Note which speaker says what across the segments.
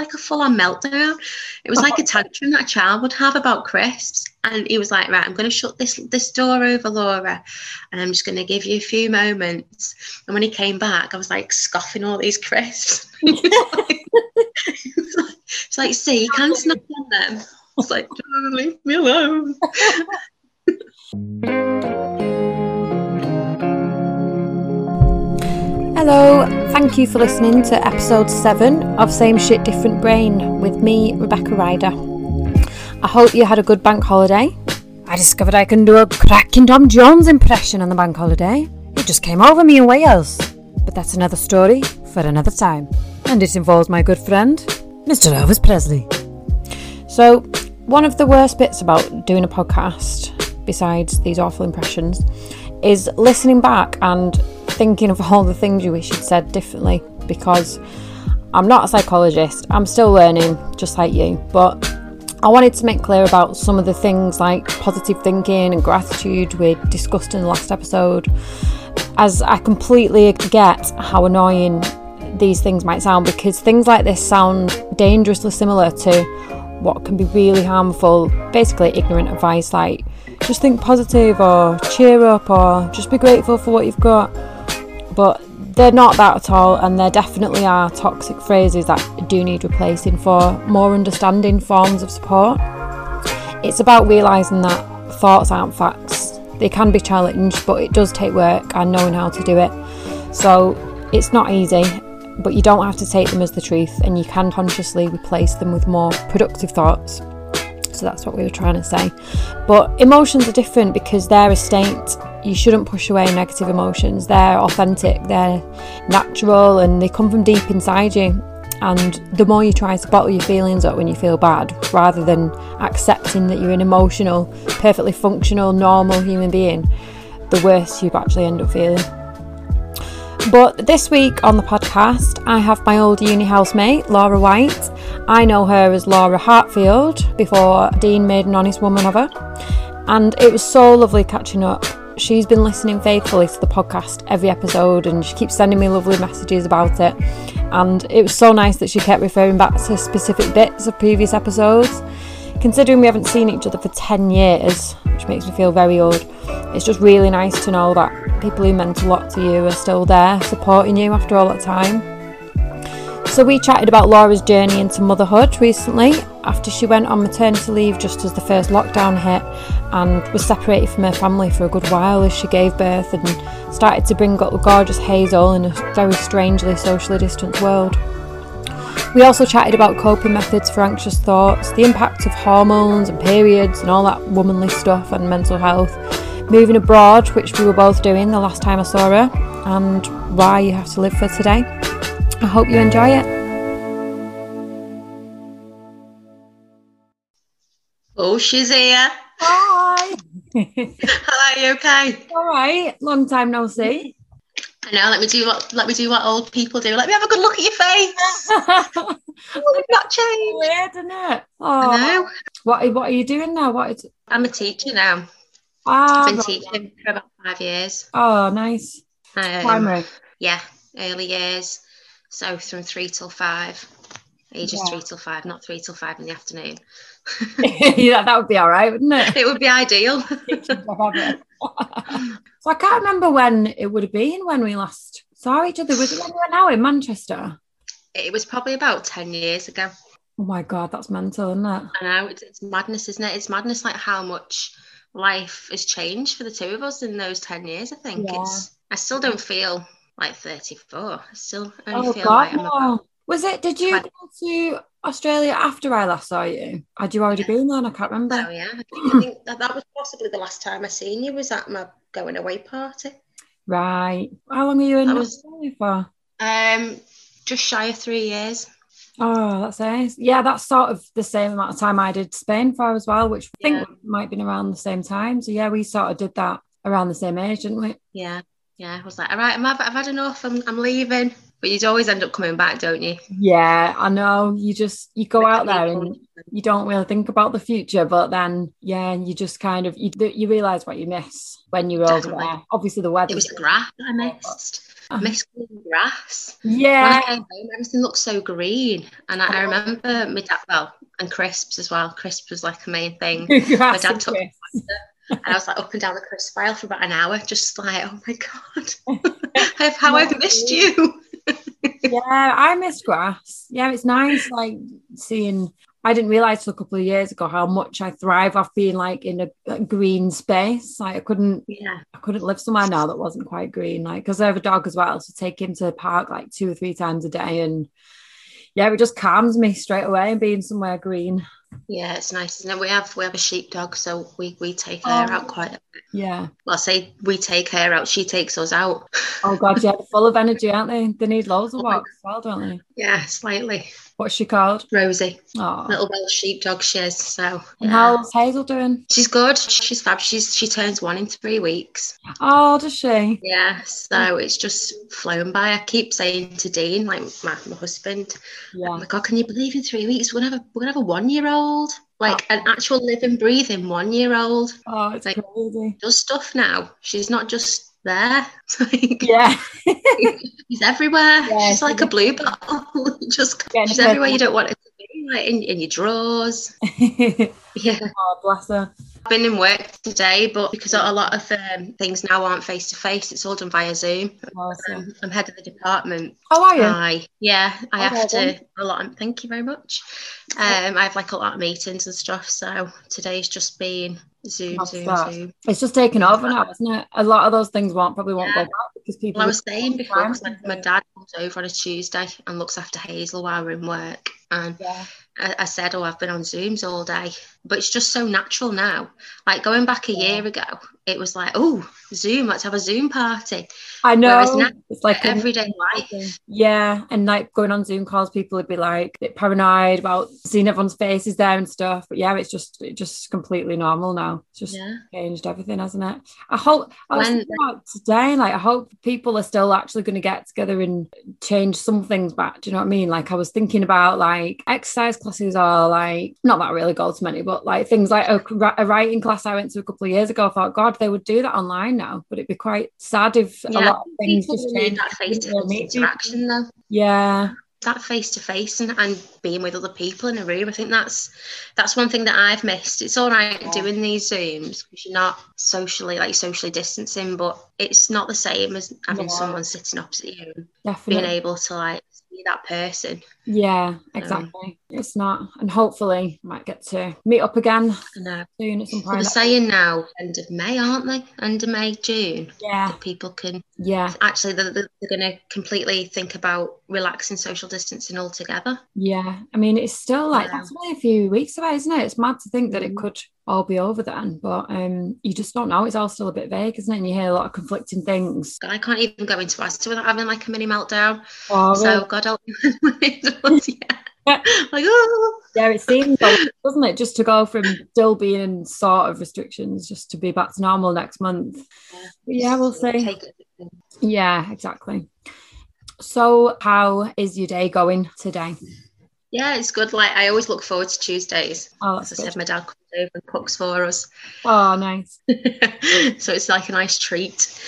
Speaker 1: like a full on meltdown. It was like a tantrum that a child would have about crisps. And he was like, Right, I'm going to shut this, this door over, Laura, and I'm just going to give you a few moments. And when he came back, I was like scoffing all these crisps. it's like, See, you can snack on them. I was like, leave me alone.
Speaker 2: Hello, thank you for listening to episode 7 of Same Shit Different Brain with me, Rebecca Ryder. I hope you had a good bank holiday. I discovered I can do a cracking Tom Jones impression on the bank holiday. It just came over me in Wales. But that's another story for another time. And it involves my good friend, Mr. Elvis Presley. So, one of the worst bits about doing a podcast, besides these awful impressions, is listening back and thinking of all the things you wish you'd said differently because I'm not a psychologist, I'm still learning, just like you. But I wanted to make clear about some of the things like positive thinking and gratitude we discussed in the last episode, as I completely get how annoying these things might sound because things like this sound dangerously similar to what can be really harmful, basically ignorant advice like just think positive or cheer up or just be grateful for what you've got but they're not that at all, and there definitely are toxic phrases that do need replacing for more understanding forms of support. It's about realising that thoughts aren't facts. They can be challenged, but it does take work and knowing how to do it. So it's not easy, but you don't have to take them as the truth, and you can consciously replace them with more productive thoughts. So that's what we were trying to say. But emotions are different because they're a state you shouldn't push away negative emotions. They're authentic, they're natural, and they come from deep inside you. And the more you try to bottle your feelings up when you feel bad, rather than accepting that you're an emotional, perfectly functional, normal human being, the worse you actually end up feeling. But this week on the podcast, I have my old uni housemate, Laura White. I know her as Laura Hartfield before Dean made an honest woman of her. And it was so lovely catching up she's been listening faithfully to the podcast every episode and she keeps sending me lovely messages about it. And it was so nice that she kept referring back to specific bits of previous episodes. Considering we haven't seen each other for 10 years, which makes me feel very old, it's just really nice to know that people who meant a lot to you are still there supporting you after all that time. So, we chatted about Laura's journey into motherhood recently after she went on maternity leave just as the first lockdown hit and was separated from her family for a good while as she gave birth and started to bring up the gorgeous Hazel in a very strangely socially distant world. We also chatted about coping methods for anxious thoughts, the impact of hormones and periods and all that womanly stuff on mental health, moving abroad, which we were both doing the last time I saw her, and why you have to live for today. I hope you enjoy it.
Speaker 1: Oh, she's here.
Speaker 2: Hi.
Speaker 1: Hi, you okay?
Speaker 2: All right. Long time no see.
Speaker 1: I know. Let me do what. Let me do what old people do. Let me have a good look at your face. oh, you've not changed.
Speaker 2: Weird, isn't it? Oh,
Speaker 1: I know.
Speaker 2: What What are you doing now? What is?
Speaker 1: I'm a teacher now.
Speaker 2: Ah,
Speaker 1: I've been
Speaker 2: right.
Speaker 1: teaching for about five years.
Speaker 2: Oh, nice.
Speaker 1: Um,
Speaker 2: Primary.
Speaker 1: Yeah, early years. So from three till five. Ages
Speaker 2: Yeah.
Speaker 1: three till five, not three till five in the afternoon.
Speaker 2: yeah, that would be all right, wouldn't it?
Speaker 1: It would be ideal.
Speaker 2: so I can't remember when it would have been when we last saw each other. Was it when we were now in Manchester?
Speaker 1: it was probably about 10 years ago.
Speaker 2: Oh my god, that's mental, isn't it?
Speaker 1: I know it's, it's madness, isn't it? It's madness like how much life has changed for the two of us in those 10 years. I think
Speaker 2: Yeah.
Speaker 1: it's, I still don't feel like 34. I still only
Speaker 2: Oh
Speaker 1: feel
Speaker 2: god,
Speaker 1: like I'm about,
Speaker 2: no. Was it? Did you go to Australia after I last saw you? Had you already
Speaker 1: Yeah.
Speaker 2: been then? I can't remember.
Speaker 1: oh, yeah. I think, I think that, that was possibly the last time I seen you was at my going away party.
Speaker 2: Right. How long are you in
Speaker 1: That was-
Speaker 2: Australia for?
Speaker 1: Um, just shy of three years.
Speaker 2: Oh, that's nice. Yeah, that's sort of the same amount of time I did Spain for as well, which I think might have been around the same time. So yeah, we sort of did that around the same age, didn't we?
Speaker 1: Yeah. Yeah. I was like, all right, I've, I've had enough. I'm, I'm leaving. But you'd always end up coming back, don't you?
Speaker 2: Yeah, I know. You just you go out there and you don't really think about the future, but then yeah, you just kind of you you realize what you miss when you're.
Speaker 1: Definitely.
Speaker 2: there. Obviously, the weather.
Speaker 1: It was the grass oh. I missed. I miss green grass.
Speaker 2: Yeah.
Speaker 1: When I came home, everything looked so green. And I, I remember my dad, well, and crisps as well. Crisps was like a main thing. my dad took me and I was like up and down the crisp aisle for about an hour, just like, oh my God, how I've missed you.
Speaker 2: Yeah, I miss grass. Yeah, it's nice like seeing I didn't realize a couple of years ago how much I thrive off being like in a, a, green space. Like I couldn't,
Speaker 1: yeah,
Speaker 2: I couldn't live somewhere now that wasn't quite green. Like because I have a dog as well, so take him to the park like two or three times a day, and yeah, it just calms me straight away and being somewhere green.
Speaker 1: Yeah, it's nice, isn't it? We have we have a sheepdog, so we we take her oh, out quite.
Speaker 2: Yeah.
Speaker 1: Well, I say we take her out, she takes us out.
Speaker 2: Oh god, yeah, full of energy, aren't they? They need loads of oh walks, well, don't they?
Speaker 1: Yeah, slightly.
Speaker 2: What's she called?
Speaker 1: Rosie.
Speaker 2: Oh.
Speaker 1: Little Welsh sheepdog she is. So
Speaker 2: And how's Hazel doing?
Speaker 1: She's good. She's fab. She's she turns one in three weeks.
Speaker 2: Oh, does she?
Speaker 1: Yeah. So it's just flown by. I keep saying to Dean, like my, my husband,
Speaker 2: yeah.
Speaker 1: I'm like, oh, can you believe in three weeks we're gonna have a we're gonna have a one year old? Like oh. an actual living, breathing one year old.
Speaker 2: Oh, it's like, crazy.
Speaker 1: Does stuff now. She's not just there. like,
Speaker 2: yeah.
Speaker 1: he's everywhere. Yeah, she's like a blue bottle. just she's everywhere you don't want it like in, in your drawers. yeah.
Speaker 2: Oh, bless her.
Speaker 1: I've been in work today, but because a lot of um, things now aren't face to face, it's all done via Zoom.
Speaker 2: Awesome.
Speaker 1: Um, I'm head of the department.
Speaker 2: How are you?
Speaker 1: I, yeah, I have to a lot. Of, thank you very much. Um, I have like a lot of meetings and stuff, so today's just been Zoom, That's Zoom, that. Zoom.
Speaker 2: It's just taken over now, isn't it? A lot of those things won't probably won't yeah. go back because people.
Speaker 1: Well, I was saying before, like my dad comes over on a Tuesday and looks after Hazel while we're in work, and
Speaker 2: yeah.
Speaker 1: I, I, said, "Oh, I've been on Zooms all day," but it's just so natural now. Like going back a year ago, it was like, "Oh, Zoom, let's have a Zoom party."
Speaker 2: I know.
Speaker 1: Now, it's like everyday life.
Speaker 2: Yeah, and like going on Zoom calls, people would be like a bit paranoid about seeing everyone's faces there and stuff. But yeah, it's just it's just completely normal now. It's just yeah. changed everything, hasn't it? I hope I was when, about today, like I hope people are still actually going to get together and change some things back. Do you know what I mean? Like I was thinking about like exercise classes are like not that really go to many, but like things like oh, a, a, writing class I went to a couple of years ago. I thought, God, they would do that online now, but it'd be quite sad if yeah, a lot of things just change.
Speaker 1: That face-to-face interaction, though.
Speaker 2: Yeah,
Speaker 1: that face to face and and being with other people in a room. I think that's that's one thing that I've missed. It's all right yeah. doing these zooms because you're not socially like socially distancing, but it's not the same as having yeah. someone sitting opposite you,
Speaker 2: Definitely.
Speaker 1: being able to like see that person.
Speaker 2: Yeah, exactly. Um, it's not, and hopefully, might get to meet up again soon at some point.
Speaker 1: They're saying now end of May, aren't they? End of May, June.
Speaker 2: Yeah,
Speaker 1: people can.
Speaker 2: Yeah,
Speaker 1: actually, they're, they're going to completely think about relaxing social distancing altogether.
Speaker 2: Yeah, I mean, it's still like yeah. that's only a few weeks away, isn't it? It's mad to think that it mm. could all be over then. But um, you just don't know. It's all still a bit vague, isn't it? And you hear a lot of conflicting things.
Speaker 1: I can't even go into Asda without having like a mini meltdown.
Speaker 2: Oh,
Speaker 1: so really? God help me. yeah. like oh.
Speaker 2: yeah, it seems doesn't it? Just to go from still being in sort of restrictions, just to be back to normal next month. Yeah, yeah we'll see. Yeah, exactly. So, how is your day going today?
Speaker 1: Yeah, it's good. Like I always look forward to Tuesdays.
Speaker 2: Oh,
Speaker 1: As I good. said, my dad comes over and cooks for us.
Speaker 2: Oh, nice.
Speaker 1: so it's like a nice treat.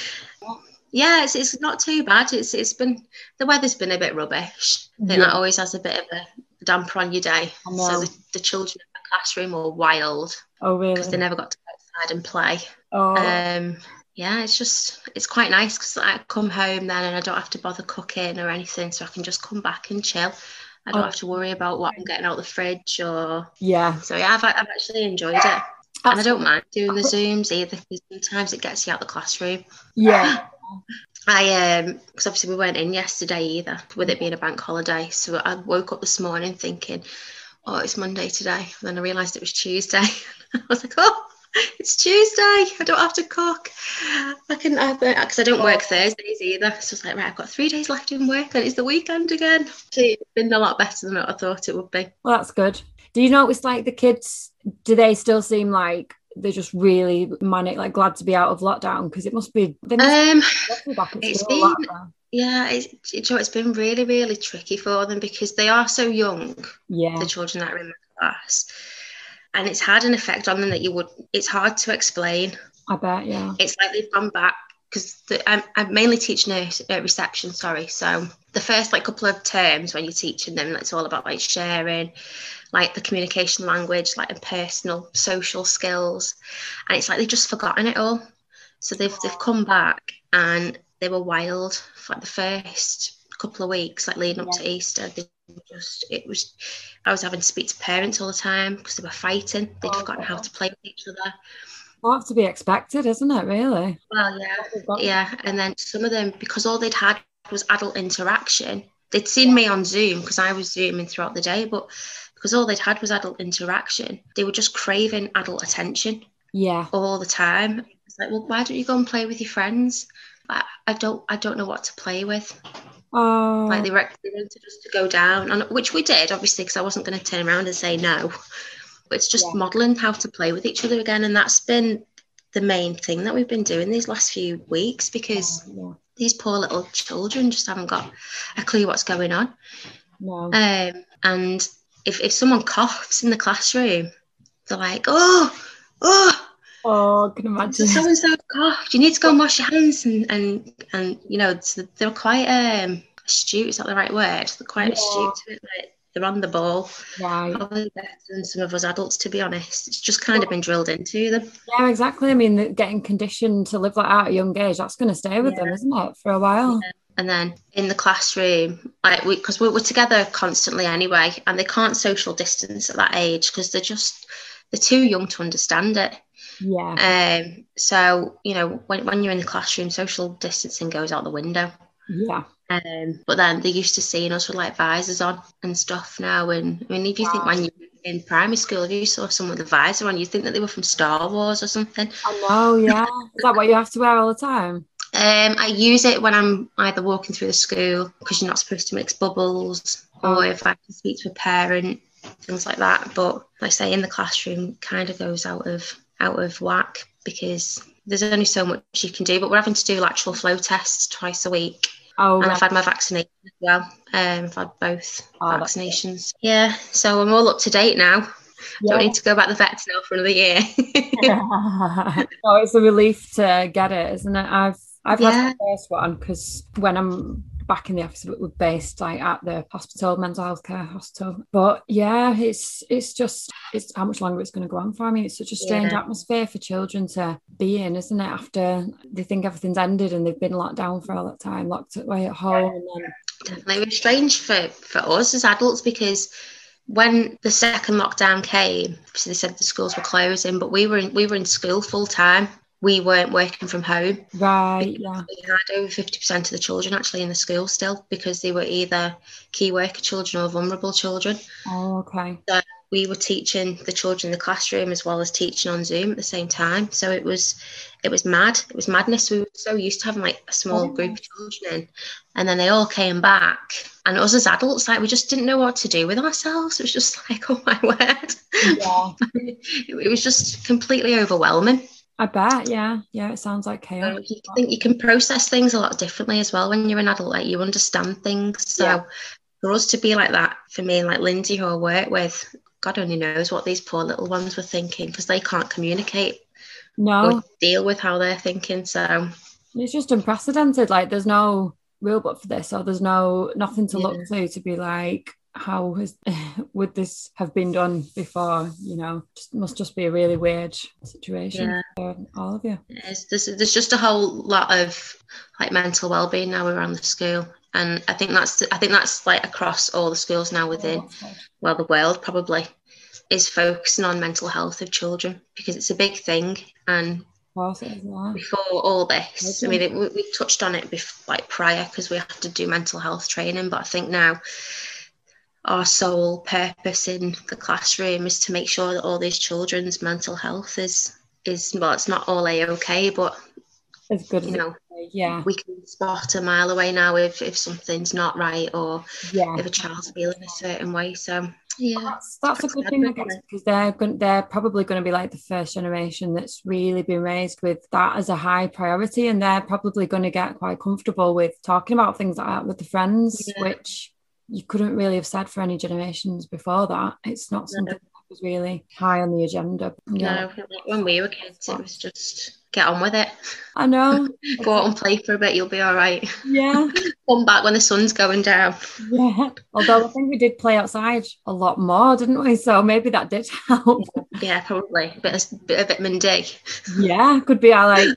Speaker 1: Yeah, it's, it's not too bad. It's it's been the weather's been a bit rubbish. I think yeah. that always has a bit of a damper on your day. So the, the children in the classroom were wild.
Speaker 2: Oh, really?
Speaker 1: Because they never got to go outside and play.
Speaker 2: Oh.
Speaker 1: Um, yeah, it's just it's quite nice because I come home then and I don't have to bother cooking or anything, so I can just come back and chill. I don't oh. have to worry about what I'm getting out of the fridge or
Speaker 2: yeah.
Speaker 1: So yeah, I've, I've actually enjoyed it, Absolutely. and I don't mind doing the zooms either because sometimes it gets you out of the classroom.
Speaker 2: Yeah.
Speaker 1: I um because obviously we weren't in yesterday either with it being a bank holiday, so I woke up this morning thinking, oh, it's Monday today, and then I realised it was Tuesday. I was like, oh, it's Tuesday. I don't have to cook. I can because I don't work Thursdays either. So it's like right, I've got three days left in work, and it's the weekend again. So it's been a lot better than what I thought it would be.
Speaker 2: Well, that's good. Do you know notice like the kids? Do they still seem like they're just really manic, like glad to be out of lockdown? Because it must be. Must
Speaker 1: um, it's been. Yeah, it's, it's, it's been really, really tricky for them because they are so young.
Speaker 2: Yeah.
Speaker 1: The children that are in the class and it's had an effect on them that you would it's hard to explain
Speaker 2: i bet yeah
Speaker 1: it's like they've gone back because I'm, I'm mainly teach a, a reception. Sorry, so the first like couple of terms when you're teaching them, it's all about like sharing, like the communication language, like the personal social skills, and it's like they've just forgotten it all. So they've they've come back and they were wild for like the first couple of weeks, like leading up yeah. to Easter. They just it was I was having to speak to parents all the time because they were fighting. They'd oh, forgotten how to play with each other.
Speaker 2: Well, to be expected, isn't it? Really?
Speaker 1: Well, yeah, yeah. And then some of them, because all they'd had was adult interaction, they'd seen me on Zoom because I was zooming throughout the day, but because all they'd had was adult interaction, they were just craving adult attention.
Speaker 2: Yeah.
Speaker 1: All the time. It's like, well, why don't you go and play with your friends? I, I don't, I don't know what to play with.
Speaker 2: Oh.
Speaker 1: Like they, wanted us to go down, and which we did, obviously, because I wasn't going to turn around and say no. But it's just yeah. modelling how to play with each other again, and that's been the main thing that we've been doing these last few weeks because oh, yeah. these poor little children just haven't got a clue what's going on.
Speaker 2: No.
Speaker 1: Um, and if if someone coughs in the classroom, they're like, oh, oh.
Speaker 2: Oh, I can imagine.
Speaker 1: So and so coughed. You need to go and wash your hands, and and and you know they're quite um astute. Is that the right word? They're quite yeah. astute to it. Like they're on the ball.
Speaker 2: Right.
Speaker 1: Probably better than some of us adults, to be honest. It's just kind of been drilled into them.
Speaker 2: Yeah, exactly. I mean, getting conditioned to live like that at a young age, that's going to stay with yeah. them, isn't it, for a while? Yeah.
Speaker 1: And then in the classroom, like we, because we're, we're together constantly anyway, and they can't social distance at that age because they're just they're too young to understand it.
Speaker 2: Yeah.
Speaker 1: Um. So you know, when when you're in the classroom, social distancing goes out the window.
Speaker 2: Yeah.
Speaker 1: Um, but then they're used to seeing us with like visors on and stuff now. And I mean, if you wow. think when you in primary school, if you saw someone with a visor on, you think that they were from Star Wars or something.
Speaker 2: I know, yeah. Is that what you have to wear all the time?
Speaker 1: Um, I use it when I'm either walking through the school because you're not supposed to mix bubbles, or if I can speak to a parent, things like that. But like I say, in the classroom, kind of goes out of out of whack because there's only so much you can do. But we're having to do lateral flow tests twice a week.
Speaker 2: Oh,
Speaker 1: and right. I've had my vaccination as well. Um, I've had both oh, vaccinations. Yeah, so I'm all up to date now. Yeah. Don't need to go back to the vets now for another year.
Speaker 2: oh, it's a relief to get it, isn't it? I've I've yeah. had the first one because when I'm back in the office we're based like at the hospital mental health care hospital but yeah it's it's just it's how much longer it's going to go on for i mean it's such a strange yeah. atmosphere for children to be in isn't it after they think everything's ended and they've been locked down for all that time locked away at home and then
Speaker 1: definitely it was strange for for us as adults because when the second lockdown came, obviously they said the schools were closing, but we were in, we were in school full time we weren't working from home.
Speaker 2: Right. Yeah.
Speaker 1: We had over 50% of the children actually in the school still because they were either key worker children or vulnerable children.
Speaker 2: Oh, okay.
Speaker 1: So we were teaching the children in the classroom as well as teaching on Zoom at the same time. So it was it was mad. It was madness. We were so used to having like a small oh. group of children in. And then they all came back. And us as adults, like we just didn't know what to do with ourselves. It was just like, oh my word. Yeah. it was just completely overwhelming.
Speaker 2: I bet, yeah, yeah. It sounds like chaos.
Speaker 1: you think you can process things a lot differently as well when you're an adult. Like you understand things. So yeah. for us to be like that, for me and like Lindsay, who I work with, God only knows what these poor little ones were thinking because they can't communicate.
Speaker 2: No,
Speaker 1: deal with how they're thinking. So
Speaker 2: it's just unprecedented. Like there's no rule book for this, or there's no nothing to yeah. look to to be like, how has would this have been done before you know? Just, must just be a really weird situation yeah. for all of you.
Speaker 1: There's, there's just a whole lot of like mental well-being now around the school. And i think that's i think that's like across all the schools now within oh, well the world probably is focusing on mental health of children because it's a big thing. And before all this, I mean, it, we, we, touched on it before, like prior because we have to do mental health training, but I think now our sole purpose in the classroom is to make sure that all these children's mental health is is well it's not all a okay but
Speaker 2: as good
Speaker 1: you know
Speaker 2: yeah
Speaker 1: we can spot a mile away now if if something's not right or
Speaker 2: yeah.
Speaker 1: if a child's feeling a certain way so yeah oh,
Speaker 2: that's, that's a good thing I guess because they're going they're probably going to be like the first generation that's really been raised with that as a high priority and they're probably going to get quite comfortable with talking about things like that with the friends yeah. which you couldn't really have said for any generations before that. It's not something no. that was really high on the agenda.
Speaker 1: Yeah. No, when we were kids, it was just get on with it.
Speaker 2: I know.
Speaker 1: Go out and play for a bit, you'll be all right.
Speaker 2: Yeah.
Speaker 1: Come back when the sun's going down.
Speaker 2: Yeah. Although I think we did play outside a lot more, didn't we? So maybe that did help.
Speaker 1: Yeah, probably. A bit of, bit of vitamin D.
Speaker 2: Yeah. Could be our like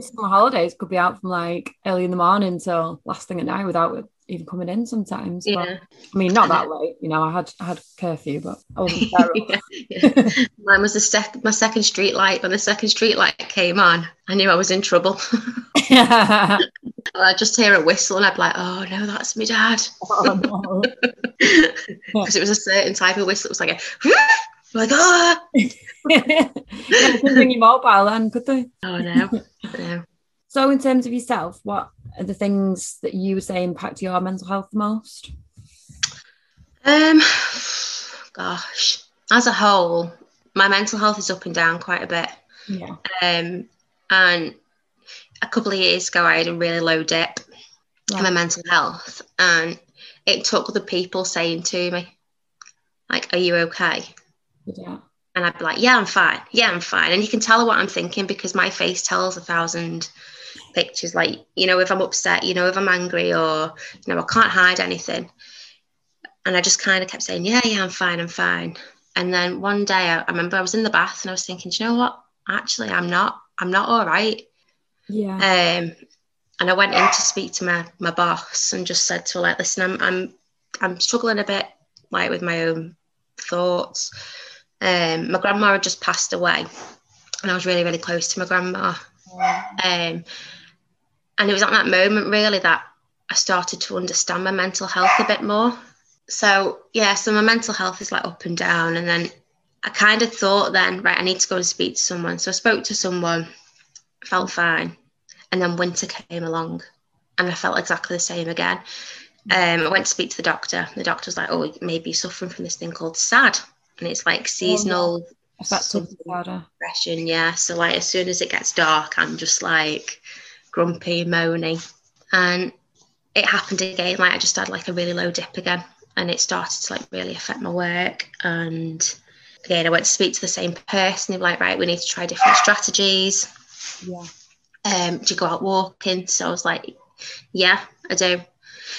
Speaker 2: summer holidays could be out from like early in the morning till last thing at night without even coming in sometimes. But,
Speaker 1: Yeah.
Speaker 2: I mean, not that late. You know, I had I had curfew, but I wasn't
Speaker 1: yeah, yeah. Mine was the sec- my second street light. When the second street light came on, I knew I was in trouble.
Speaker 2: yeah.
Speaker 1: I'd just hear a whistle and I'd be like, oh no, that's my dad.
Speaker 2: Oh, no.
Speaker 1: Because it was a certain type of whistle. It was like a, like, ah.
Speaker 2: yeah, they couldn't ring your mobile then, could they?
Speaker 1: Oh no. no.
Speaker 2: So, in terms of yourself, what are the things that you would say impact your mental health the most?
Speaker 1: Um, gosh, as a whole, my mental health is up and down quite a bit.
Speaker 2: Yeah.
Speaker 1: Um, and a couple of years ago, I had a really low dip in my mental health, and it took other people saying to me, like, "Are you okay?"
Speaker 2: Yeah.
Speaker 1: And I'd be like, "Yeah, I'm fine. Yeah, I'm fine." And you can tell what I'm thinking because my face tells a thousand pictures. Like, you know, if I'm upset, you know, if I'm angry, or you know, I can't hide anything. And I just kind of kept saying, "Yeah, yeah, I'm fine. I'm fine." And then one day, I, I remember I was in the bath and I was thinking, "Do you know what? Actually, I'm not. I'm not all right."
Speaker 2: Yeah.
Speaker 1: Um, and I went in to speak to my my boss and just said to her like, listen, I'm I'm I'm struggling a bit like with my own thoughts. Um, my grandma had just passed away, and I was really really close to my grandma. Um, and it was at that moment really that I started to understand my mental health a bit more. So yeah, so my mental health is like up and down, and then I kind of thought then, right, I need to go and speak to someone. So I spoke to someone, felt fine, and then winter came along, and I felt exactly the same again. Um, I went to speak to the doctor. The doctor was like, "Oh, maybe you're suffering from this thing called SAD, and it's like seasonal something
Speaker 2: disorder.
Speaker 1: depression." Yeah, so like as soon as it gets dark, I'm just like grumpy, moany, and it happened again. Like I just had like a really low dip again, and it started to like really affect my work. And again, I went to speak to the same person. They were like, "Right, we need to try different strategies."
Speaker 2: Yeah.
Speaker 1: um, do you go out walking? So I was like, yeah, I do.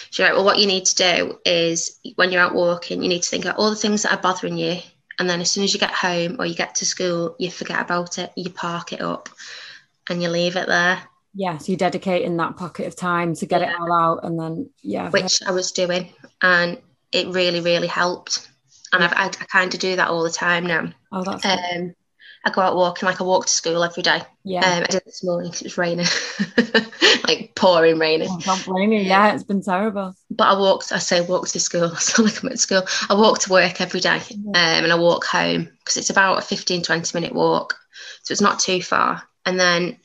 Speaker 1: She's like, well, what you need to do is when you're out walking, you need to think about all the things that are bothering you. And then as soon as you get home or you get to school, you forget about it, you park it up and you leave it there,
Speaker 2: Yeah. So you're dedicating that pocket of time to get it all out and then, yeah.
Speaker 1: which I was doing. And it really, really helped. And I've, I, I kind of do that all the time now.
Speaker 2: Oh, that's good.
Speaker 1: Um, I go out walking, like I walk to school every day.
Speaker 2: yeah.
Speaker 1: Um, I did it this morning 'cause it was raining, like pouring raining.
Speaker 2: I can't blame you. Yeah, it's been terrible.
Speaker 1: but I walked, I say walk to school, I sound like I'm at school. I walk to work every day um, and I walk home because it's about a 15, 20 minute walk. So it's not too far. And then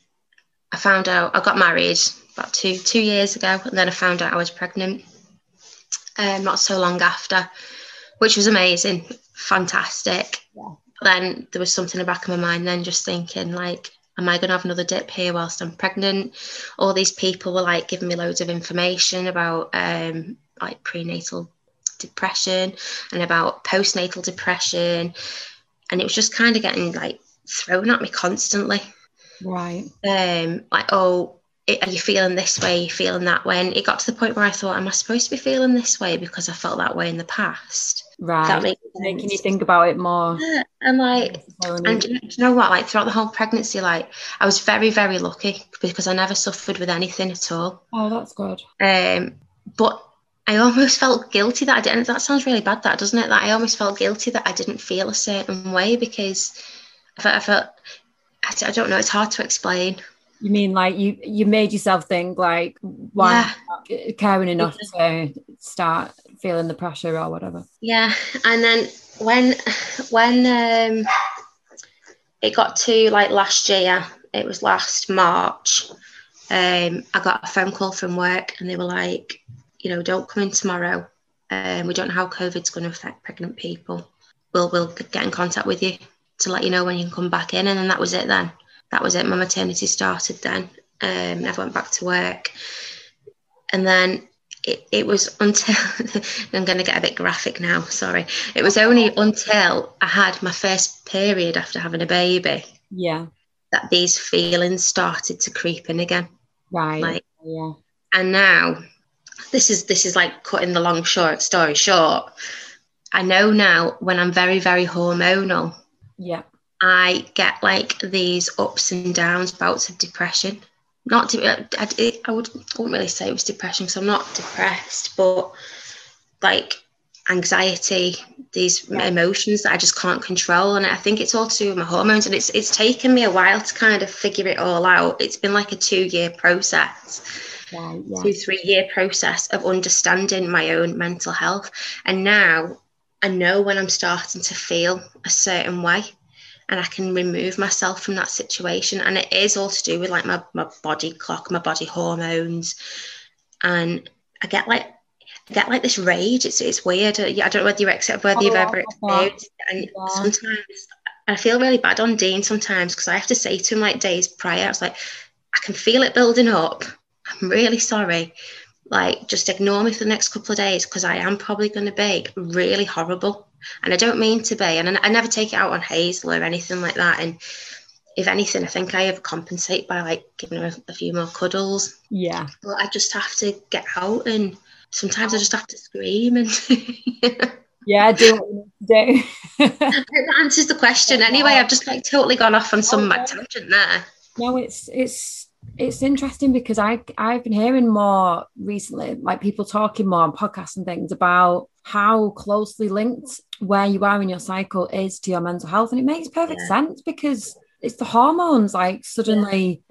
Speaker 1: I found out I got married about two, two years ago. And then I found out I was pregnant um, not so long after, which was amazing, fantastic.
Speaker 2: Yeah.
Speaker 1: But then there was something in the back of my mind then just thinking like, am I going to have another dip here whilst I'm pregnant? All these people were like giving me loads of information about um, like prenatal depression and about postnatal depression. And it was just kind of getting like thrown at me constantly.
Speaker 2: Right.
Speaker 1: Um, like, oh, it, are you feeling this way? Are you feeling that way? And it got to the point where I thought, am I supposed to be feeling this way because I felt that way in the past?
Speaker 2: Right.
Speaker 1: that make
Speaker 2: Making you think about it more.
Speaker 1: Yeah, and like and do you do you know what? Like throughout the whole pregnancy, like I was very, very lucky because I never suffered with anything at all.
Speaker 2: oh, that's good.
Speaker 1: Um, but I almost felt guilty that I didn't. That sounds really bad, that doesn't it? That I almost felt guilty that I didn't feel a certain way because I felt, I felt I, I don't know. It's hard to explain.
Speaker 2: You mean like you you made yourself think like why
Speaker 1: Yeah.
Speaker 2: caring enough to start feeling the pressure or whatever.
Speaker 1: Yeah, and then when when um, it got to like last year, it was last March. Um, I got a phone call from work, and they were like, you know, don't come in tomorrow. Um, we don't know how COVID's going to affect pregnant people. We'll we'll get in contact with you to let you know when you can come back in. And then that was it. Then that was it. My maternity started then. Um, I went back to work, and then it, it was until I'm going to get a bit graphic now. Sorry. It was only until I had my first period after having a baby
Speaker 2: Yeah.
Speaker 1: that these feelings started to creep in again.
Speaker 2: Right.
Speaker 1: Like,
Speaker 2: yeah.
Speaker 1: and now this is this is like cutting the long short story short. I know now when I'm very, very hormonal,
Speaker 2: Yeah.
Speaker 1: I get like these ups and downs, bouts of depression. Not to, uh, I, I, I would, I wouldn't really say it was depression because I'm not depressed, but like anxiety, these
Speaker 2: Yeah.
Speaker 1: emotions that I just can't control, and I think it's all to do with my hormones. And it's it's taken me a while to kind of figure it all out. It's been like a two year process.
Speaker 2: Yeah.
Speaker 1: two three year process of understanding my own mental health and now i know when i'm starting to feel a certain way and i can remove myself from that situation and it is all to do with like my, my body clock my body hormones and i get like I get like this rage. It's it's weird. Uh, I don't know whether you accept whether you've
Speaker 2: Oh,
Speaker 1: ever experienced it. And
Speaker 2: Yeah.
Speaker 1: sometimes I feel really bad on Dean sometimes because I have to say to him like days prior, I was like, I can feel it building up. I'm really sorry. Like, just ignore me for the next couple of days because I am probably going to be really horrible. And I don't mean to be. And I, I never take it out on Hazel or anything like that. And if anything, I think I overcompensate by like giving her a, a few more cuddles.
Speaker 2: Yeah.
Speaker 1: But I just have to get out and sometimes I just have to scream. And
Speaker 2: Yeah. Do what you need to do.
Speaker 1: that answers the question. Anyway, I've just like totally gone off on some mad
Speaker 2: Okay.
Speaker 1: tangent there.
Speaker 2: No, it's it's it's interesting because I I've been hearing more recently, like people talking more on podcasts and things about how closely linked where you are in your cycle is to your mental health, and it makes perfect
Speaker 1: Yeah.
Speaker 2: sense because it's the hormones like suddenly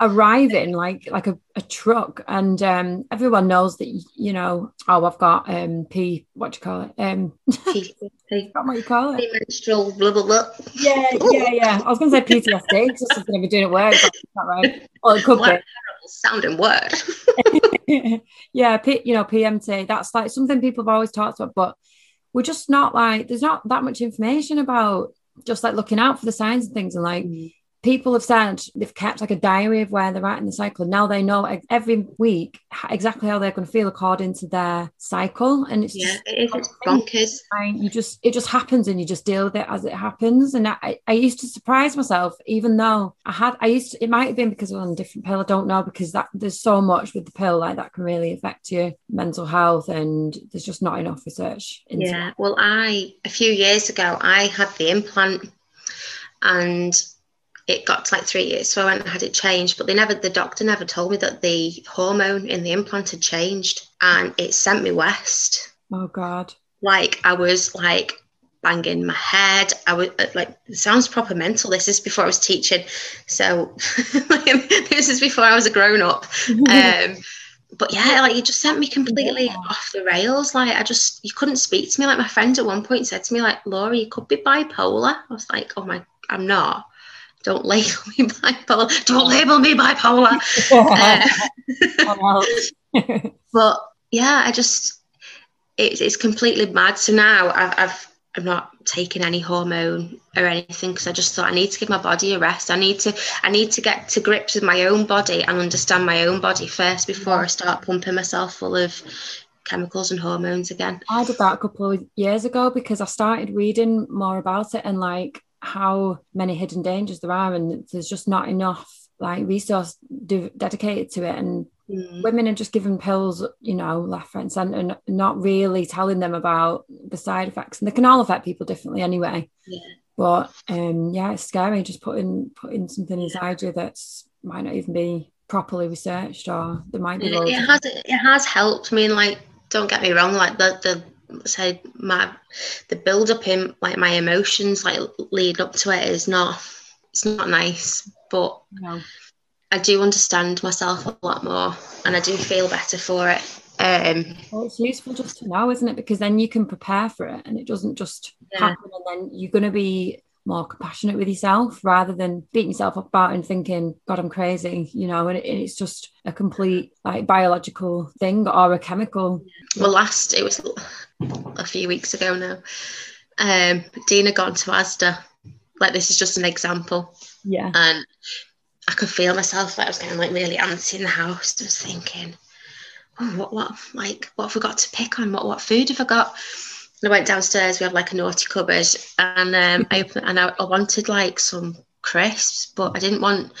Speaker 2: arriving like like a, a truck. And um everyone knows that you know oh i've got um p what do you call it? Um
Speaker 1: P- P-
Speaker 2: what you call it.
Speaker 1: Premenstrual blah blah blah.
Speaker 2: yeah yeah yeah. I was gonna say ptsd just something i've been doing at work not right. Well it could
Speaker 1: What
Speaker 2: be
Speaker 1: sounding word.
Speaker 2: yeah, P, you know, PMT, that's like something people have always talked about, but we're just not like, there's not that much information about just like looking out for the signs and things. And like mm. People have said they've kept like a diary of where they're at in the cycle. Now they know every week exactly how they're going to feel according to their cycle. And it's
Speaker 1: Yeah,
Speaker 2: just
Speaker 1: it is. It's bonkers.
Speaker 2: you just it just happens and you just deal with it as it happens and I, I used to surprise myself even though i had i used to, it might have been because i was on a different pill i don't know because that there's so much with the pill like that can really affect your mental health and there's just not enough research into
Speaker 1: Yeah. Well, I a few years ago I had the implant, and it got to like three years, so I went and had it changed. But they never, the doctor never told me that the hormone in the implant had changed, and it sent me west.
Speaker 2: oh god
Speaker 1: Like I was like banging my head. I was uh, like, it sounds proper mental. This is before I was teaching, so this is before I was a grown up. Um, but yeah, like it just sent me completely
Speaker 2: Yeah.
Speaker 1: off the rails. Like I just, you couldn't speak to me. Like my friend at one point said to me, like, Laura, you could be bipolar. I was like, oh my, I'm not. Don't label me bipolar. Don't label me bipolar. Uh, but yeah, I just, it's, it's completely mad. So now I've, I've I'm not taking any hormone or anything because I just thought I need to give my body a rest. I need to I need to get to grips with my own body and understand my own body first before I start pumping myself full of chemicals and hormones again.
Speaker 2: I did that a couple of years ago because I started reading more about it and like how many hidden dangers there are, and there's just not enough like resource de- dedicated to it. And
Speaker 1: Mm.
Speaker 2: women are just given pills, you know, left, right, and centre, and not really telling them about the side effects. And they can all affect people differently anyway.
Speaker 1: Yeah.
Speaker 2: But um, yeah, it's scary just putting putting something inside you that's might not even be properly researched, or there might be
Speaker 1: It, it has it has helped. I mean, like, don't get me wrong. Like the the say my the build up in like my emotions like lead up to it is not it's not nice, but
Speaker 2: no.
Speaker 1: I do understand myself a lot more, and I do feel better for it. Um,
Speaker 2: Well, it's useful just to know, isn't it? Because then you can prepare for it and it doesn't just
Speaker 1: Yeah.
Speaker 2: happen. And then you're going to be more compassionate with yourself rather than beating yourself up about and thinking, God, I'm crazy, you know, and, it, and it's just a complete like biological thing or a chemical.
Speaker 1: well, last it was a few weeks ago now. Um, had gone to Asda. Like this is just an example,
Speaker 2: Yeah.
Speaker 1: and I could feel myself like I was getting like really antsy in the house. I was thinking, oh, what, what, like, what have we got to pick on? What, what food have I got? And I went downstairs. We had like a naughty cupboard, and um, I opened, and I, I wanted like some crisps, but I didn't want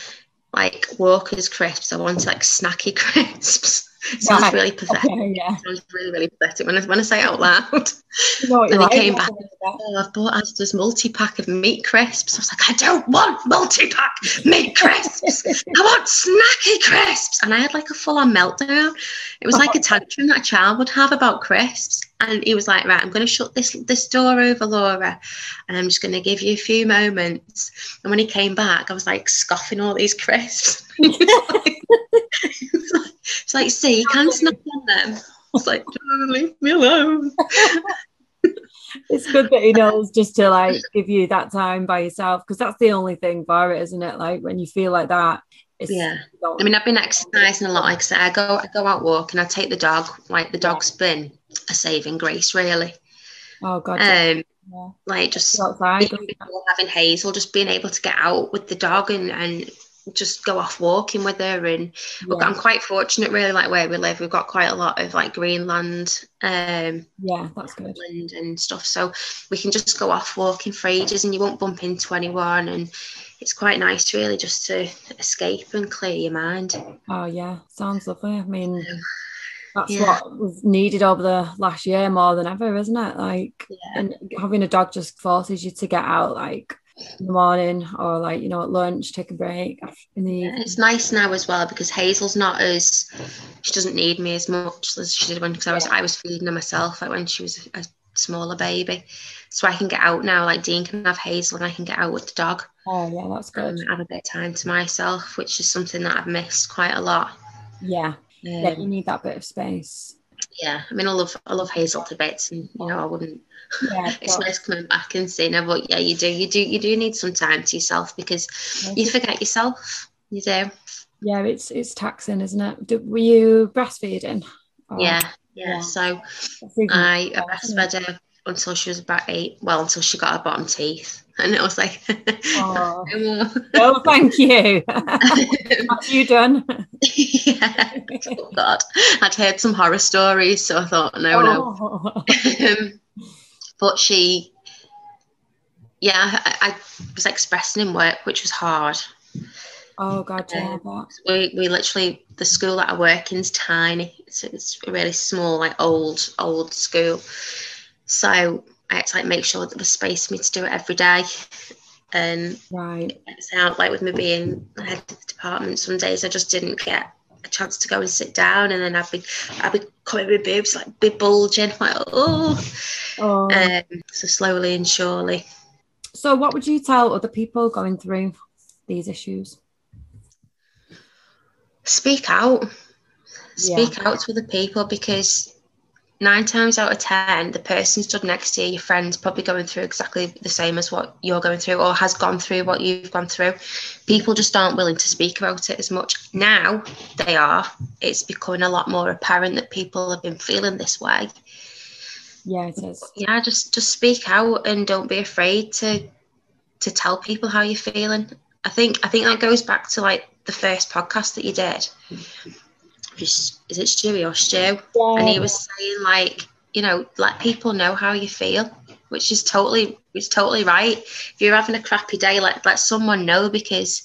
Speaker 1: like Walker's crisps. I wanted like snacky crisps. Sounds
Speaker 2: Right.
Speaker 1: really pathetic.
Speaker 2: Okay, yeah.
Speaker 1: Sounds really, really pathetic when I, when I say it out loud.
Speaker 2: You know
Speaker 1: And he
Speaker 2: like,
Speaker 1: came back. Oh, I've bought Asda's multi pack of meat crisps. I was like, I don't want multi pack meat crisps. I want snacky crisps. And I had like a full on meltdown. It was like a tantrum that a child would have about crisps. And he was like, Right, I'm going to shut this this door over, Laura, and I'm just going to give you a few moments. And when he came back, I was like scoffing all these crisps. it's like, see, you can snack on them. It's like, leave me alone.
Speaker 2: it's good that he knows just to like give you that time by yourself because that's the only thing for it, isn't it? Like when you feel like that, it's
Speaker 1: Yeah. I mean, I've been exercising a lot. Like I said, I go, I go out walking. I take the dog. Like the dog's been a saving grace, really.
Speaker 2: oh god.
Speaker 1: Um,
Speaker 2: Yeah.
Speaker 1: like just
Speaker 2: outside.
Speaker 1: having Hazel, just being able to get out with the dog and and just go off walking with her. And
Speaker 2: Yeah.
Speaker 1: I'm quite fortunate, really. Like where we live, we've got quite a lot of like Greenland, um,
Speaker 2: yeah, that's good.
Speaker 1: land and stuff. So we can just go off walking for ages, and you won't bump into anyone. And it's quite nice, really, just to escape and clear your mind.
Speaker 2: Oh yeah, sounds lovely. I mean, that's
Speaker 1: Yeah.
Speaker 2: what was needed over the last year more than ever, isn't it? Like,
Speaker 1: Yeah.
Speaker 2: and having a dog just forces you to get out, like in the morning or like you know at lunch, take a break in the
Speaker 1: Yeah,
Speaker 2: evening.
Speaker 1: it's nice now as well because Hazel's not as she doesn't need me as much as she did when because I was I was feeding her myself like when she was a smaller baby, so I can get out now. Like Dean can have Hazel and I can get out with the dog
Speaker 2: Oh yeah, that's good.
Speaker 1: and have a bit of time to myself, which is something that I've missed quite a lot.
Speaker 2: Yeah, yeah,
Speaker 1: Um,
Speaker 2: you need that bit of space.
Speaker 1: Yeah, I mean I love I love Hazel to bits, and you know I wouldn't.
Speaker 2: Yeah,
Speaker 1: It's nice coming back and seeing her, but yeah, you do you do you do need some time to yourself because you forget yourself. You do.
Speaker 2: yeah, it's it's taxing, isn't it? Were you breastfeeding? Or-
Speaker 1: Yeah, yeah. So. I
Speaker 2: it?
Speaker 1: breastfed her until she was about eight. Well, until she got her bottom teeth, and it was like,
Speaker 2: Oh.
Speaker 1: no
Speaker 2: thank you. Have you done?
Speaker 1: yeah. Oh God, I'd heard some horror stories, so I thought, no, no.
Speaker 2: Oh.
Speaker 1: Um, but she, yeah, I, I was expressing in work, which was hard.
Speaker 2: Oh God, yeah, but
Speaker 1: We, we literally the school that I work in is tiny. It's, it's a really small, like old old school. So I had to like make sure that there was space for me to do it every day. And
Speaker 2: right.
Speaker 1: it sound like with me being the head of the department, some days I just didn't get a chance to go and sit down, and then I'd be I'd be coming with boobs like be bulging, like oh.
Speaker 2: Oh.
Speaker 1: Um, so slowly and surely,
Speaker 2: so, what would you tell other people going through these issues?
Speaker 1: speak out,
Speaker 2: Yeah.
Speaker 1: speak out to other people because nine times out of ten, the person stood next to you, your friend's probably going through exactly the same as what you're going through or has gone through what you've gone through. People just aren't willing to speak about it as much. Now they are. It's becoming a lot more apparent that people have been feeling this way.
Speaker 2: Yeah, it is.
Speaker 1: Yeah, just just speak out and don't be afraid to to tell people how you're feeling. I think I think that goes back to like the first podcast that you did. Is it Stewie or Stu? and he was saying like you know let people know how you feel which is totally it's totally right. If you're having a crappy day let let someone know because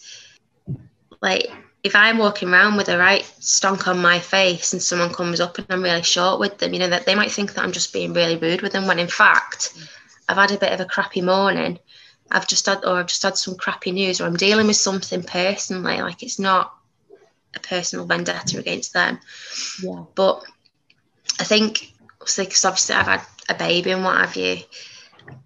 Speaker 1: like if i'm walking around with a right stonk on my face and someone comes up and i'm really short with them you know that they might think that i'm just being really rude with them when in fact i've had a bit of a crappy morning. I've just had or i've just had some crappy news or i'm dealing with something personally like it's not a personal vendetta against them
Speaker 2: Yeah.
Speaker 1: but I think, because obviously I've had a baby and what have you,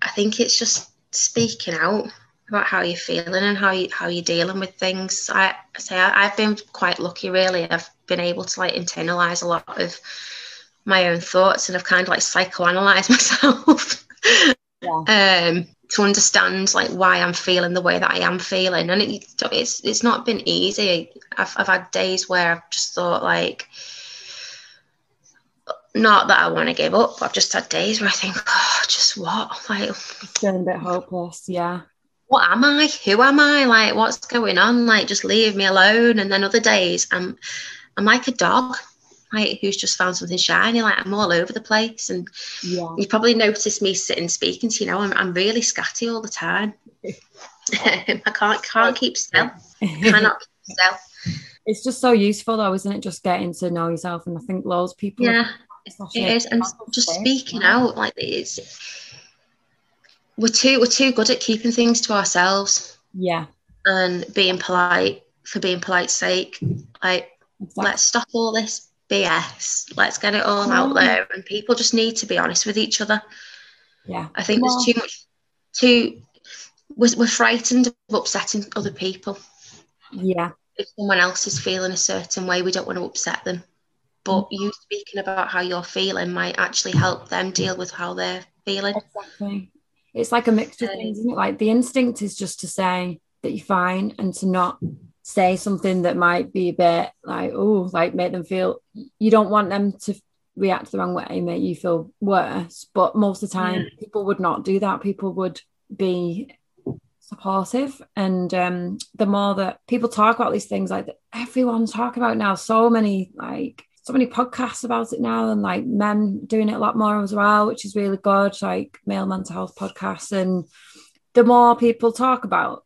Speaker 1: I think it's just speaking out about how you're feeling and how you how you're dealing with things. I, I say I, I've been quite lucky, really. I've been able to like internalize a lot of my own thoughts and I've kind of like psychoanalyzed myself. Um, to understand like why I'm feeling the way that I am feeling, and it, it's it's not been easy. I've I've had days where I've just thought like, not that I want to give up. But I've just had days where I think, oh, just what? Like,
Speaker 2: Feeling a bit hopeless. Yeah.
Speaker 1: what am I? Who am I? Like, what's going on? Like, just leave me alone. And then other days, I'm, I'm like a dog, like who's just found something shiny. Like I'm all over the place. And
Speaker 2: Yeah.
Speaker 1: you probably noticed me sitting speaking to you know, I'm, I'm really scatty all the time. I can't can't keep still. Cannot keep still.
Speaker 2: It's just so useful though, isn't it? Just getting to know yourself. And I think loads of people
Speaker 1: Yeah, it is. And just speaking out like it's we're too we're too good at keeping things to ourselves
Speaker 2: Yeah.
Speaker 1: and being polite for being polite's sake. Like
Speaker 2: Exactly.
Speaker 1: let's stop all this BS. Let's get it all out there. And people just need to be honest with each other.
Speaker 2: Yeah.
Speaker 1: I think
Speaker 2: Well-
Speaker 1: there's too much too we're, we're frightened of upsetting other people.
Speaker 2: Yeah.
Speaker 1: If someone else is feeling a certain way, we don't want to upset them. But you speaking about how you're feeling might actually help them deal with how they're feeling.
Speaker 2: Exactly. It's like a mixture of
Speaker 1: Um,
Speaker 2: things, isn't it? Like the instinct is just to say that you're fine and to not say something that might be a bit like, oh, like make them feel you don't want them to react the wrong way, make you feel worse. But most of the time, people would not do that. People would be supportive. And um, the more that people talk about these things, like everyone's talking about now, so many like so many podcasts about it now, and like men doing it a lot more as well, which is really good. Like male mental health podcasts, and the more people talk about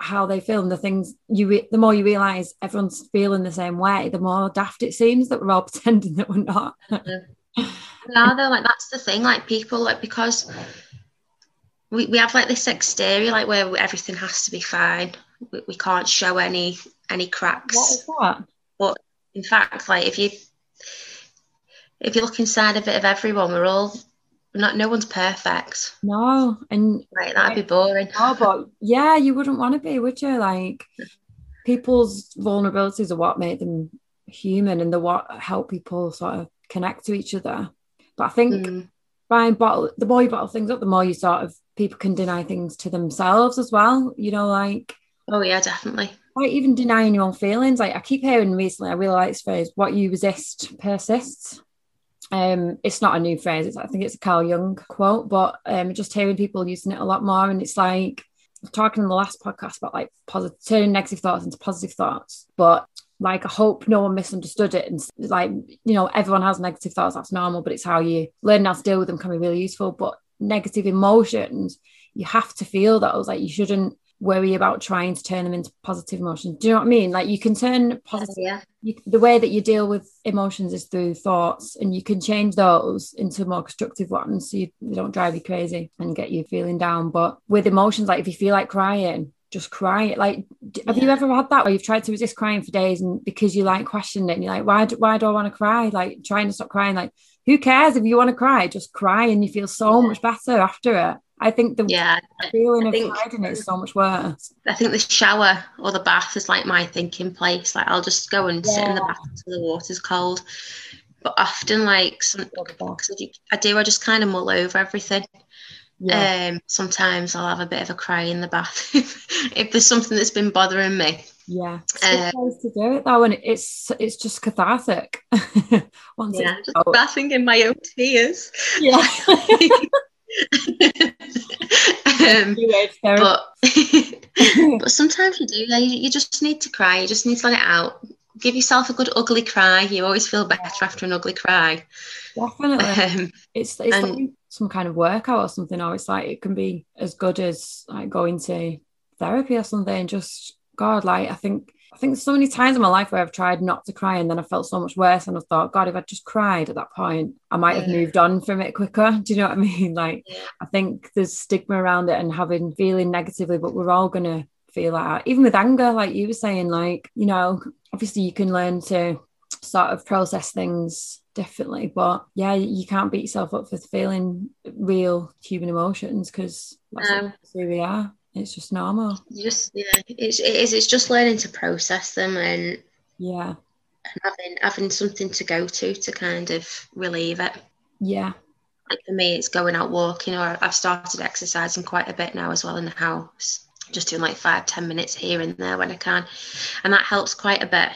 Speaker 2: how they feel and the things you re- the more you realize everyone's feeling the same way the more daft it seems that we're all pretending that we're not
Speaker 1: Yeah, though, like that's the thing. Like people, like because we, we have like this exterior, like where everything has to be fine. We, we can't show any any cracks.
Speaker 2: what is that
Speaker 1: But in fact, like if you if you look inside a bit of everyone, we're all not. No one's perfect.
Speaker 2: no and
Speaker 1: Right, that'd be boring.
Speaker 2: Oh, but yeah, you wouldn't want to be, would you? Like people's vulnerabilities are what make them human and the what help people sort of connect to each other. But I think
Speaker 1: Mm.
Speaker 2: by bottle the more you bottle things up, the more you sort of people can deny things to themselves as well. You know, like
Speaker 1: Oh yeah, definitely.
Speaker 2: like even denying your own feelings. Like I keep hearing recently, I really like this phrase, what you resist persists. Um, it's not a new phrase, it's, I think it's a Carl Jung quote, but um just hearing people using it a lot more. And it's like talking in the last podcast about like positive turning negative thoughts into positive thoughts. But like I hope no one misunderstood it and like you know everyone has negative thoughts that's normal but it's how you learn how to deal with them can be really useful but negative emotions you have to feel those like you shouldn't worry about trying to turn them into positive emotions. Do you know what I mean? Like you can turn positive
Speaker 1: Yeah.
Speaker 2: you, the way that you deal with emotions is through thoughts and you can change those into more constructive ones so you, they don't drive you crazy and get you feeling down. But with emotions like if you feel like crying just cry. Like have you ever had that where you've tried to resist crying for days and because you like questioned it and you're like why do, why do I want to cry? Like trying to stop crying like who cares if you want to cry? Just cry and you feel so
Speaker 1: Yeah.
Speaker 2: much better after it I think the
Speaker 1: Yeah.
Speaker 2: Feeling
Speaker 1: I
Speaker 2: of
Speaker 1: think-
Speaker 2: hiding it is so much worse
Speaker 1: I think the shower or the bath is like my thinking place. Like I'll just go and sit in the bath until the water's cold. But often, like some, I do- I do, I just kind of mull over everything.
Speaker 2: yeah
Speaker 1: Um, sometimes I'll have a bit of a cry in the bath if there's something that's been bothering me.
Speaker 2: Yeah, it's good
Speaker 1: Uh,
Speaker 2: place to do it though, and it's it's just cathartic. Once
Speaker 1: Yeah, just bathing in my own tears.
Speaker 2: yeah.
Speaker 1: um, but but sometimes you do. Yeah, you, you just need to cry. You just need to let it out. Give yourself a good ugly cry. You always feel better after an ugly cry.
Speaker 2: Definitely,
Speaker 1: Um,
Speaker 2: it's it's
Speaker 1: and-
Speaker 2: like some kind of workout or something. Or it's like it can be as good as like going to therapy or something. Just God, like I think I think so many times in my life where I've tried not to cry and then I felt so much worse, and I thought, God, if I'd just cried at that point, I might have moved on from it quicker. Do you know what I mean? Like I think there's stigma around it and having feeling negatively, but we're all gonna feel that. Even with anger, like you were saying, like, you know, obviously you can learn to sort of process things differently. But yeah, you can't beat yourself up for feeling real human emotions because that's
Speaker 1: No.
Speaker 2: who we are. It's just normal.
Speaker 1: you just yeah, it's it is. It's just learning to process them and
Speaker 2: Yeah.
Speaker 1: having having something to go to to kind of relieve it.
Speaker 2: Yeah.
Speaker 1: Like for me, it's going out walking, or I've started exercising quite a bit now as well in the house. Just doing like five, ten minutes here and there when I can, and that helps quite a bit.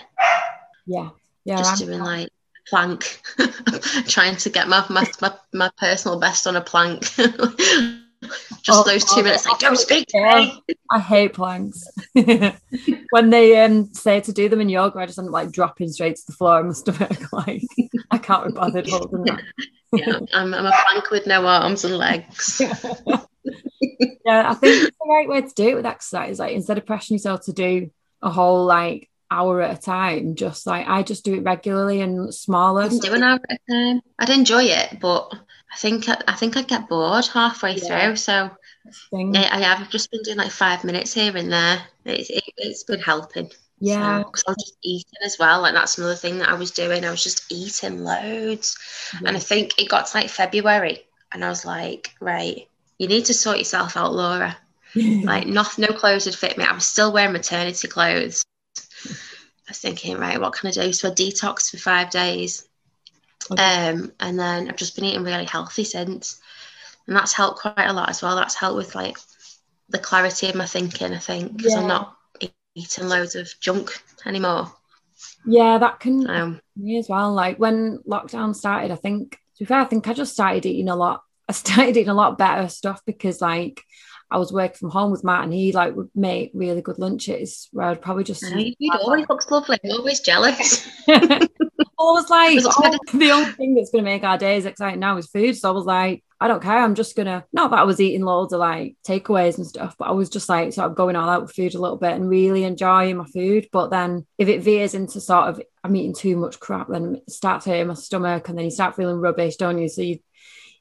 Speaker 2: Yeah. Yeah.
Speaker 1: Just
Speaker 2: I'm-
Speaker 1: doing like plank, trying to get my, my my my personal best on a plank. Just
Speaker 2: Oh,
Speaker 1: those two minutes, like don't speak to
Speaker 2: yeah.
Speaker 1: me.
Speaker 2: I hate planks. when they um say to do them in yoga, I just end up like dropping straight to the floor in my stomach. Like I can't be bothered holding that.
Speaker 1: Yeah, I'm, I'm a plank with no arms and legs.
Speaker 2: yeah, I think the right way to do it with exercise. Like instead of pressuring yourself to do a whole like hour at a time, just like I just do it regularly and smaller.
Speaker 1: I can do an hour at a time. I'd enjoy it, but I think I think I'd get bored halfway yeah. through. So yeah, I have just been doing like five minutes here and there. It's it, has been helping.
Speaker 2: Yeah,
Speaker 1: because so, I was just eating as well. Like that's another thing that I was doing. I was just eating loads, yeah. and I think it got to like February, and I was like, right, you need to sort yourself out, Laura. like not, no clothes would fit me. I was still wearing maternity clothes. I was thinking, right, what can I do? So I detoxed for five days. Okay. Um, and then I've just been eating really healthy since. And that's helped quite a lot as well. That's helped with like the clarity of my thinking, I think, because yeah. I'm not eating loads of junk anymore.
Speaker 2: Yeah, that can um, me as well. Like when lockdown started, I think to be fair, I think I just started eating a lot I started eating a lot better stuff because like I was working from home with Matt and he like would make really good lunches where I'd probably just
Speaker 1: he always looks lovely. I'm always jealous.
Speaker 2: I was like, oh, the only thing that's gonna make our days exciting now is food. So I was like, I don't care. I'm just gonna not that I was eating loads of like takeaways and stuff, but I was just like sort of going all out with food a little bit and really enjoying my food. But then if it veers into sort of I'm eating too much crap, then it starts hurting my stomach and then you start feeling rubbish, don't you? So you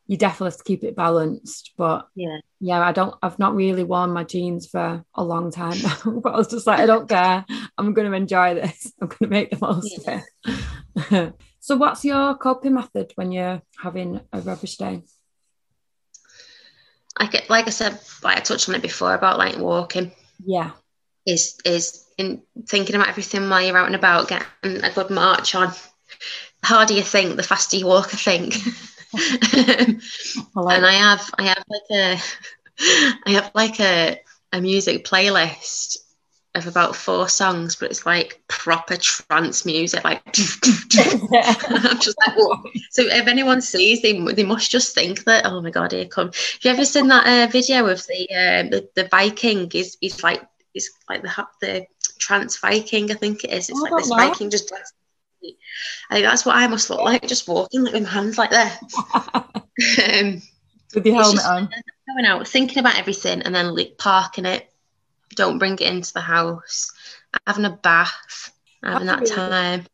Speaker 2: you definitely have to keep it balanced. But
Speaker 1: yeah,
Speaker 2: yeah, I don't. I've not really worn my jeans for a long time but I was just like, I don't care. I'm going to enjoy this. I'm going to make the most yeah. of it. so, what's your coping method when you're having a rubbish day?
Speaker 1: I get, like I said, like I touched on it before about like walking.
Speaker 2: Yeah,
Speaker 1: is is in thinking about everything while you're out and about, getting a good march on. The harder you think, the faster you walk. I think. and I have I have like a I have like a a music playlist of about four songs, but it's like proper trance music, like I'm just like, what? So if anyone sees, they they must just think that, oh my god, here come. Have you ever seen that uh, video of the, uh, the the Viking? Is is like is like the the trance Viking, I think it is. It's oh, like this know. Viking just I think that's what I must look like, just walking like with my hands like that.
Speaker 2: um, with your helmet on.
Speaker 1: Going out, thinking about everything, and then like, parking it. Don't bring it into the house. Having a bath, having that time.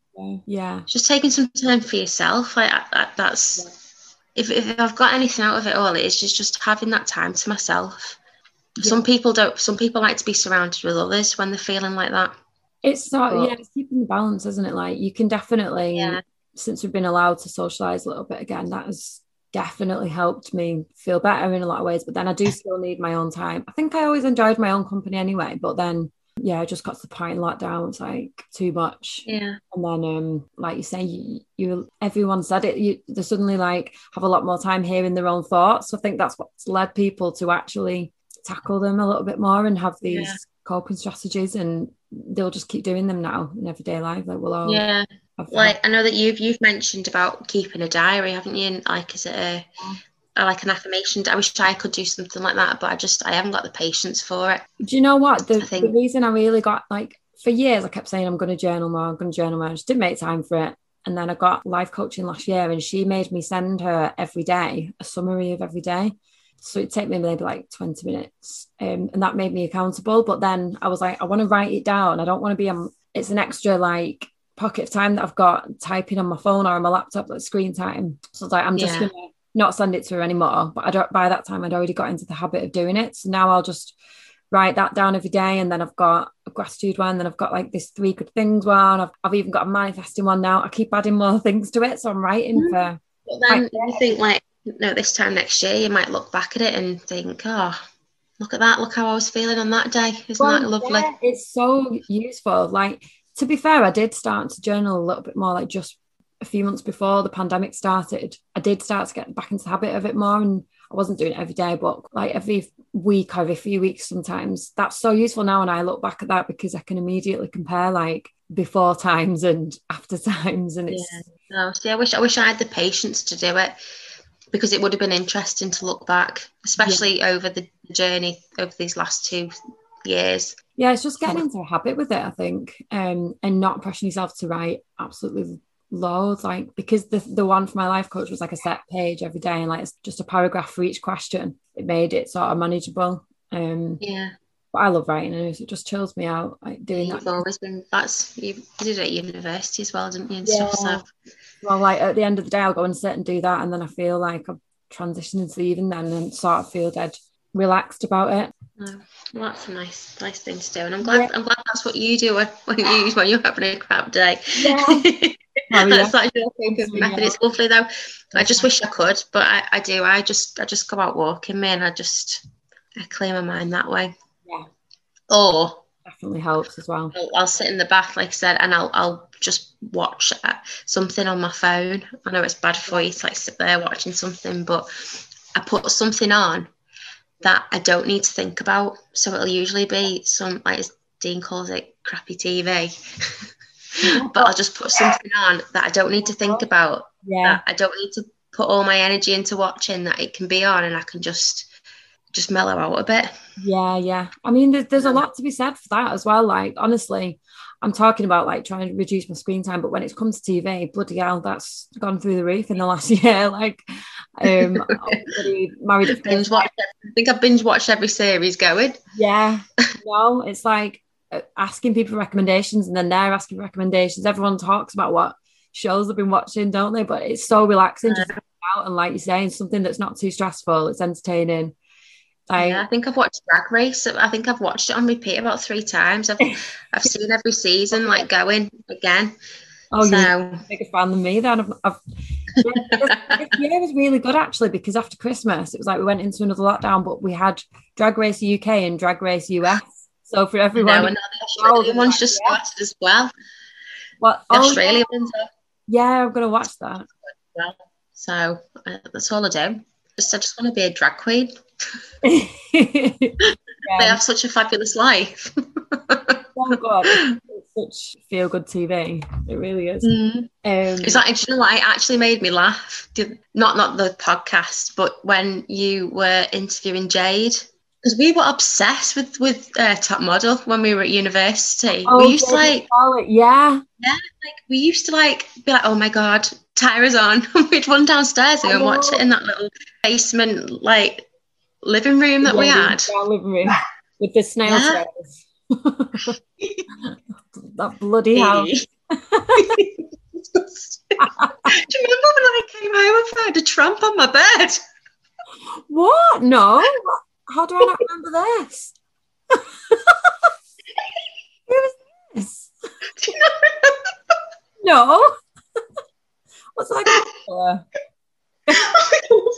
Speaker 2: Yeah.
Speaker 1: Just taking some time for yourself. Like that, that's if, if I've got anything out of it all, it's just just having that time to myself. Yeah. Some people don't. Some people like to be surrounded with others when they're feeling like that.
Speaker 2: It's sort of, yeah, it's keeping the balance, isn't it? Like you can definitely, yeah. since we've been allowed to socialize a little bit again, that has definitely helped me feel better in a lot of ways. But then I do still need my own time. I think I always enjoyed my own company anyway, but then yeah, I just got to the point in lockdown. It's like too much.
Speaker 1: Yeah.
Speaker 2: And then, um, like you say, you, you everyone said it. You they suddenly like have a lot more time hearing their own thoughts. So I think that's what's led people to actually tackle them a little bit more and have these yeah. coping strategies. And they'll just keep doing them now in everyday life. Like we'll all
Speaker 1: yeah. Like I know that you've you've mentioned about keeping a diary, haven't you? And like is it a, like an affirmation? I wish I could do something like that, but I just I haven't got the patience for it.
Speaker 2: Do you know what the, the reason I really got like for years I kept saying I'm going to journal more, I'm going to journal more. I just didn't make time for it. And then I got life coaching last year, and she made me send her every day a summary of every day. So it took me maybe like 20 minutes. Um, and that made me accountable. But then I was like, I want to write it down. I don't want to be, um, it's an extra like pocket of time that I've got typing on my phone or on my laptop, like screen time. So like, I'm just yeah. going to not send it to her anymore. But I don't, by that time, I'd already got into the habit of doing it. So now I'll just write that down every day. And then I've got a gratitude one. Then I've got like this three good things one. I've, I've even got a manifesting one now. I keep adding more things to it. So I'm writing mm-hmm. for.
Speaker 1: But then you think like no, this time next year, you might look back at it and think, oh, look at that. Look how I was feeling on that day. Isn't well, that lovely? Yeah,
Speaker 2: it's so useful. Like, to be fair, I did start to journal a little bit more, like just a few months before the pandemic started. I did start to get back into the habit of it more. And I wasn't doing it every day, but like every week or every few weeks sometimes. That's so useful now. And I look back at that because I can immediately compare like before times and after times. And it's.
Speaker 1: Yeah. No, see, I wish I wish I had the patience to do it because it would have been interesting to look back, especially yeah. over the journey over these last two years.
Speaker 2: Yeah, it's just getting into a habit with it, I think, um, and not pressuring yourself to write absolutely loads like because the the one for my life coach was like a set page every day and like it's just a paragraph for each question it made it sort of manageable um
Speaker 1: Yeah.
Speaker 2: but I love writing and it just chills me out like doing
Speaker 1: You've
Speaker 2: that
Speaker 1: always been that's you did it at university as well, didn't you? And stuff.
Speaker 2: Yeah.
Speaker 1: So
Speaker 2: well like at the end of the day I'll go and sit and do that and then I feel like I'm transitioning into the evening then and sort of feel dead relaxed about it
Speaker 1: no. well, that's a nice nice thing to do. And I'm glad
Speaker 2: Yeah.
Speaker 1: I'm glad that's what you do when, when you when you're having a crap day.
Speaker 2: Yeah. Oh,
Speaker 1: that's like your
Speaker 2: Yeah.
Speaker 1: method. It's lovely though. I just wish I could, but I, I do. I just I just go out walking, man. I just I clear my mind that way.
Speaker 2: Yeah.
Speaker 1: Or
Speaker 2: definitely helps as well
Speaker 1: I'll, I'll sit in the bath, like I said, and I'll I'll just watch uh, something on my phone. I know it's bad for you to like sit there watching something, but I put something on that I don't need to think about. So it'll usually be some like as Dean calls it, crappy TV. but I'll just put something on that I don't need to think about.
Speaker 2: yeah
Speaker 1: I don't need to put all my energy into watching. That it can be on, and I can just just mellow out a bit.
Speaker 2: Yeah, yeah. I mean, there's, there's a lot to be said for that as well. Like, honestly, I'm talking about like trying to reduce my screen time, but when it comes to TV, bloody hell, that's gone through the roof in the last year. Like, um, married at
Speaker 1: binge watched. I think I've binge watched every series going.
Speaker 2: Yeah, no, it's like uh, asking people recommendations and then they're asking recommendations. Everyone talks about what shows they've been watching, don't they? But it's so relaxing just out and, like you're saying, something that's not too stressful. It's entertaining. Like,
Speaker 1: yeah, I think I've watched Drag Race. I think I've watched it on repeat about three times. I've I've seen every season like going again.
Speaker 2: oh,
Speaker 1: so
Speaker 2: you're bigger fan than me then. I've, I've, yeah, this this year was really good actually because after Christmas, it was like we went into another lockdown, but we had Drag Race UK and Drag Race US. So for everyone,
Speaker 1: and the Australian one's just
Speaker 2: Yeah.
Speaker 1: started as well.
Speaker 2: what,
Speaker 1: The
Speaker 2: oh,
Speaker 1: Australian one's
Speaker 2: yeah, I'm gonna watch that.
Speaker 1: So uh, that's all I do. Just I just want to be a drag queen. They have such a fabulous life.
Speaker 2: oh god, it's such feel good TV. It really is.
Speaker 1: Mm.
Speaker 2: Um,
Speaker 1: It's like, do you know what? It actually made me laugh. Did- Not not the podcast, but when you were interviewing Jade, because we were obsessed with with uh, Top Model when we were at university.
Speaker 2: oh,
Speaker 1: we used to like,
Speaker 2: Scarlett, yeah,
Speaker 1: like we used to like be like, oh my god, Tyra's on. We'd run downstairs and go and watch it in that little basement like living room that we
Speaker 2: Yeah,
Speaker 1: had.
Speaker 2: in our living room with the snail
Speaker 1: Yeah.
Speaker 2: trails. that bloody house.
Speaker 1: Do you remember when I came home and found a tramp on my bed?
Speaker 2: What? No. How do I not remember this? Who was this?
Speaker 1: Do you not remember?
Speaker 2: No. What's that?
Speaker 1: Oh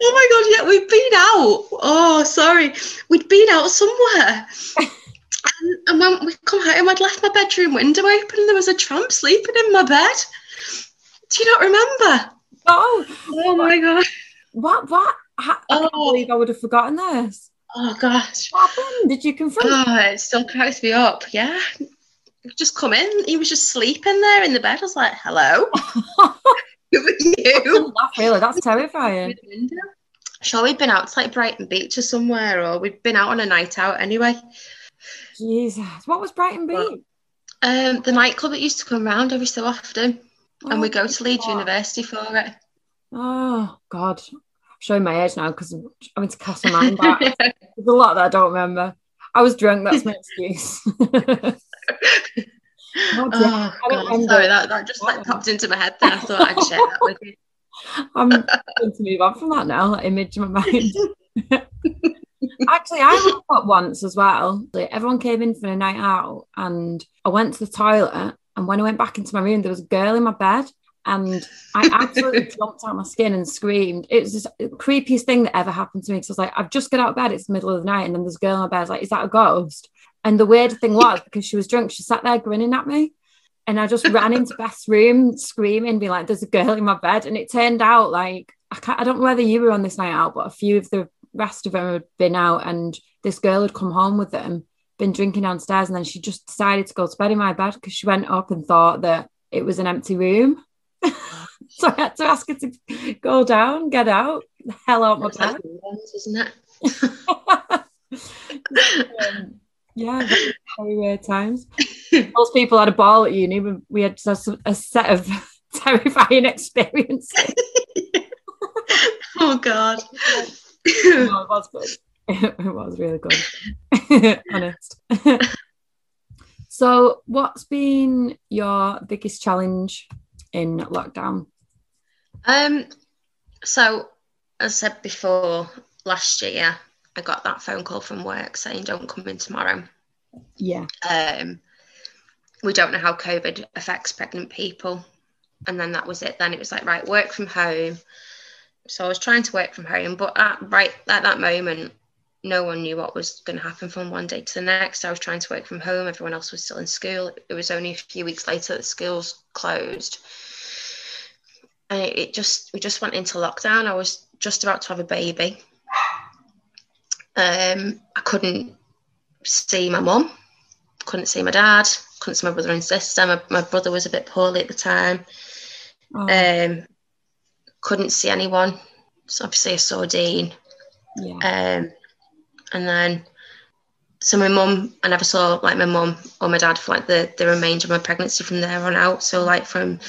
Speaker 1: my god, yeah, we'd been out. Oh, sorry. We'd been out somewhere. And, and when we come home, I'd left my bedroom window open and there was a tramp sleeping in my bed. Do you not remember?
Speaker 2: Oh,
Speaker 1: Oh my god.
Speaker 2: what? What? Ha- I can't
Speaker 1: Oh.
Speaker 2: believe I would have forgotten this.
Speaker 1: Oh gosh.
Speaker 2: What happened? Did you confront?
Speaker 1: Oh, it still cracks me up. Yeah. Just come in. He was just sleeping there in the bed. I was like, hello. Who you?
Speaker 2: Laugh, really, that's terrifying.
Speaker 1: Through. Sure, we'd been out to like Brighton Beach or somewhere, or we'd been out on a night out anyway.
Speaker 2: Jesus, what was Brighton Beach?
Speaker 1: Um, the nightclub that used to come round every so often, and we
Speaker 2: Oh,
Speaker 1: go to Leeds
Speaker 2: God.
Speaker 1: University for it.
Speaker 2: Oh God, I'm showing my age now because I'm into cast my mind back. There's a lot that I don't remember. I was drunk. That's my excuse.
Speaker 1: Oh,
Speaker 2: um,
Speaker 1: God, sorry, that, that just like oh. popped into my head. Then I thought I'd share that with you.
Speaker 2: I'm going to move on from that now. That image in my mind. Actually, I went up once as well. Like, everyone came in for a night out, and I went to the toilet. And when I went back into my room, there was a girl in my bed, and I absolutely jumped out of my skin and screamed. It was the creepiest thing that ever happened to me. Because I was like, I've just got out of bed. It's the middle of the night, and then there's a girl in my bed. I was like, is that a ghost? And the weird thing was because she was drunk, she sat there grinning at me. And I just ran into Beth's room screaming, be like, there's a girl in my bed. And it turned out like, I, can't, I don't know whether you were on this night out, but a few of the rest of them had been out and this girl had come home with them, been drinking downstairs. And then she just decided to go to bed in my bed because she went up and thought that it was an empty room. so I had to ask her to go down, get out, the hell out my bed.
Speaker 1: isn't it?
Speaker 2: Um, yeah, very, weird times. Most people had a ball at uni. We- We had a, a set of terrifying experiences.
Speaker 1: oh God.
Speaker 2: No, it was good. it was really good. Honest. so, what's been your biggest challenge in lockdown?
Speaker 1: Um, so as I said before, last year I got that phone call from work saying don't come in tomorrow.
Speaker 2: Yeah.
Speaker 1: Um, we don't know how COVID affects pregnant people. And then that was it. Then it was like, right, work from home. So I was trying to work from home, but at, right at that moment, no one knew what was going to happen from one day to the next. I was trying to work from home. Everyone else was still in school. It was only a few weeks later that schools closed. And it, it just, we just went into lockdown. I was just about to have a baby. Um, I couldn't see my mum, couldn't see my dad, couldn't see my brother and sister. My, my brother was a bit poorly at the time.
Speaker 2: Oh,
Speaker 1: Um, couldn't see anyone. So obviously I saw Dean.
Speaker 2: yeah.
Speaker 1: Um, and then so my mum, I never saw like my mum or my dad for like the, the remainder of my pregnancy from there on out. So like from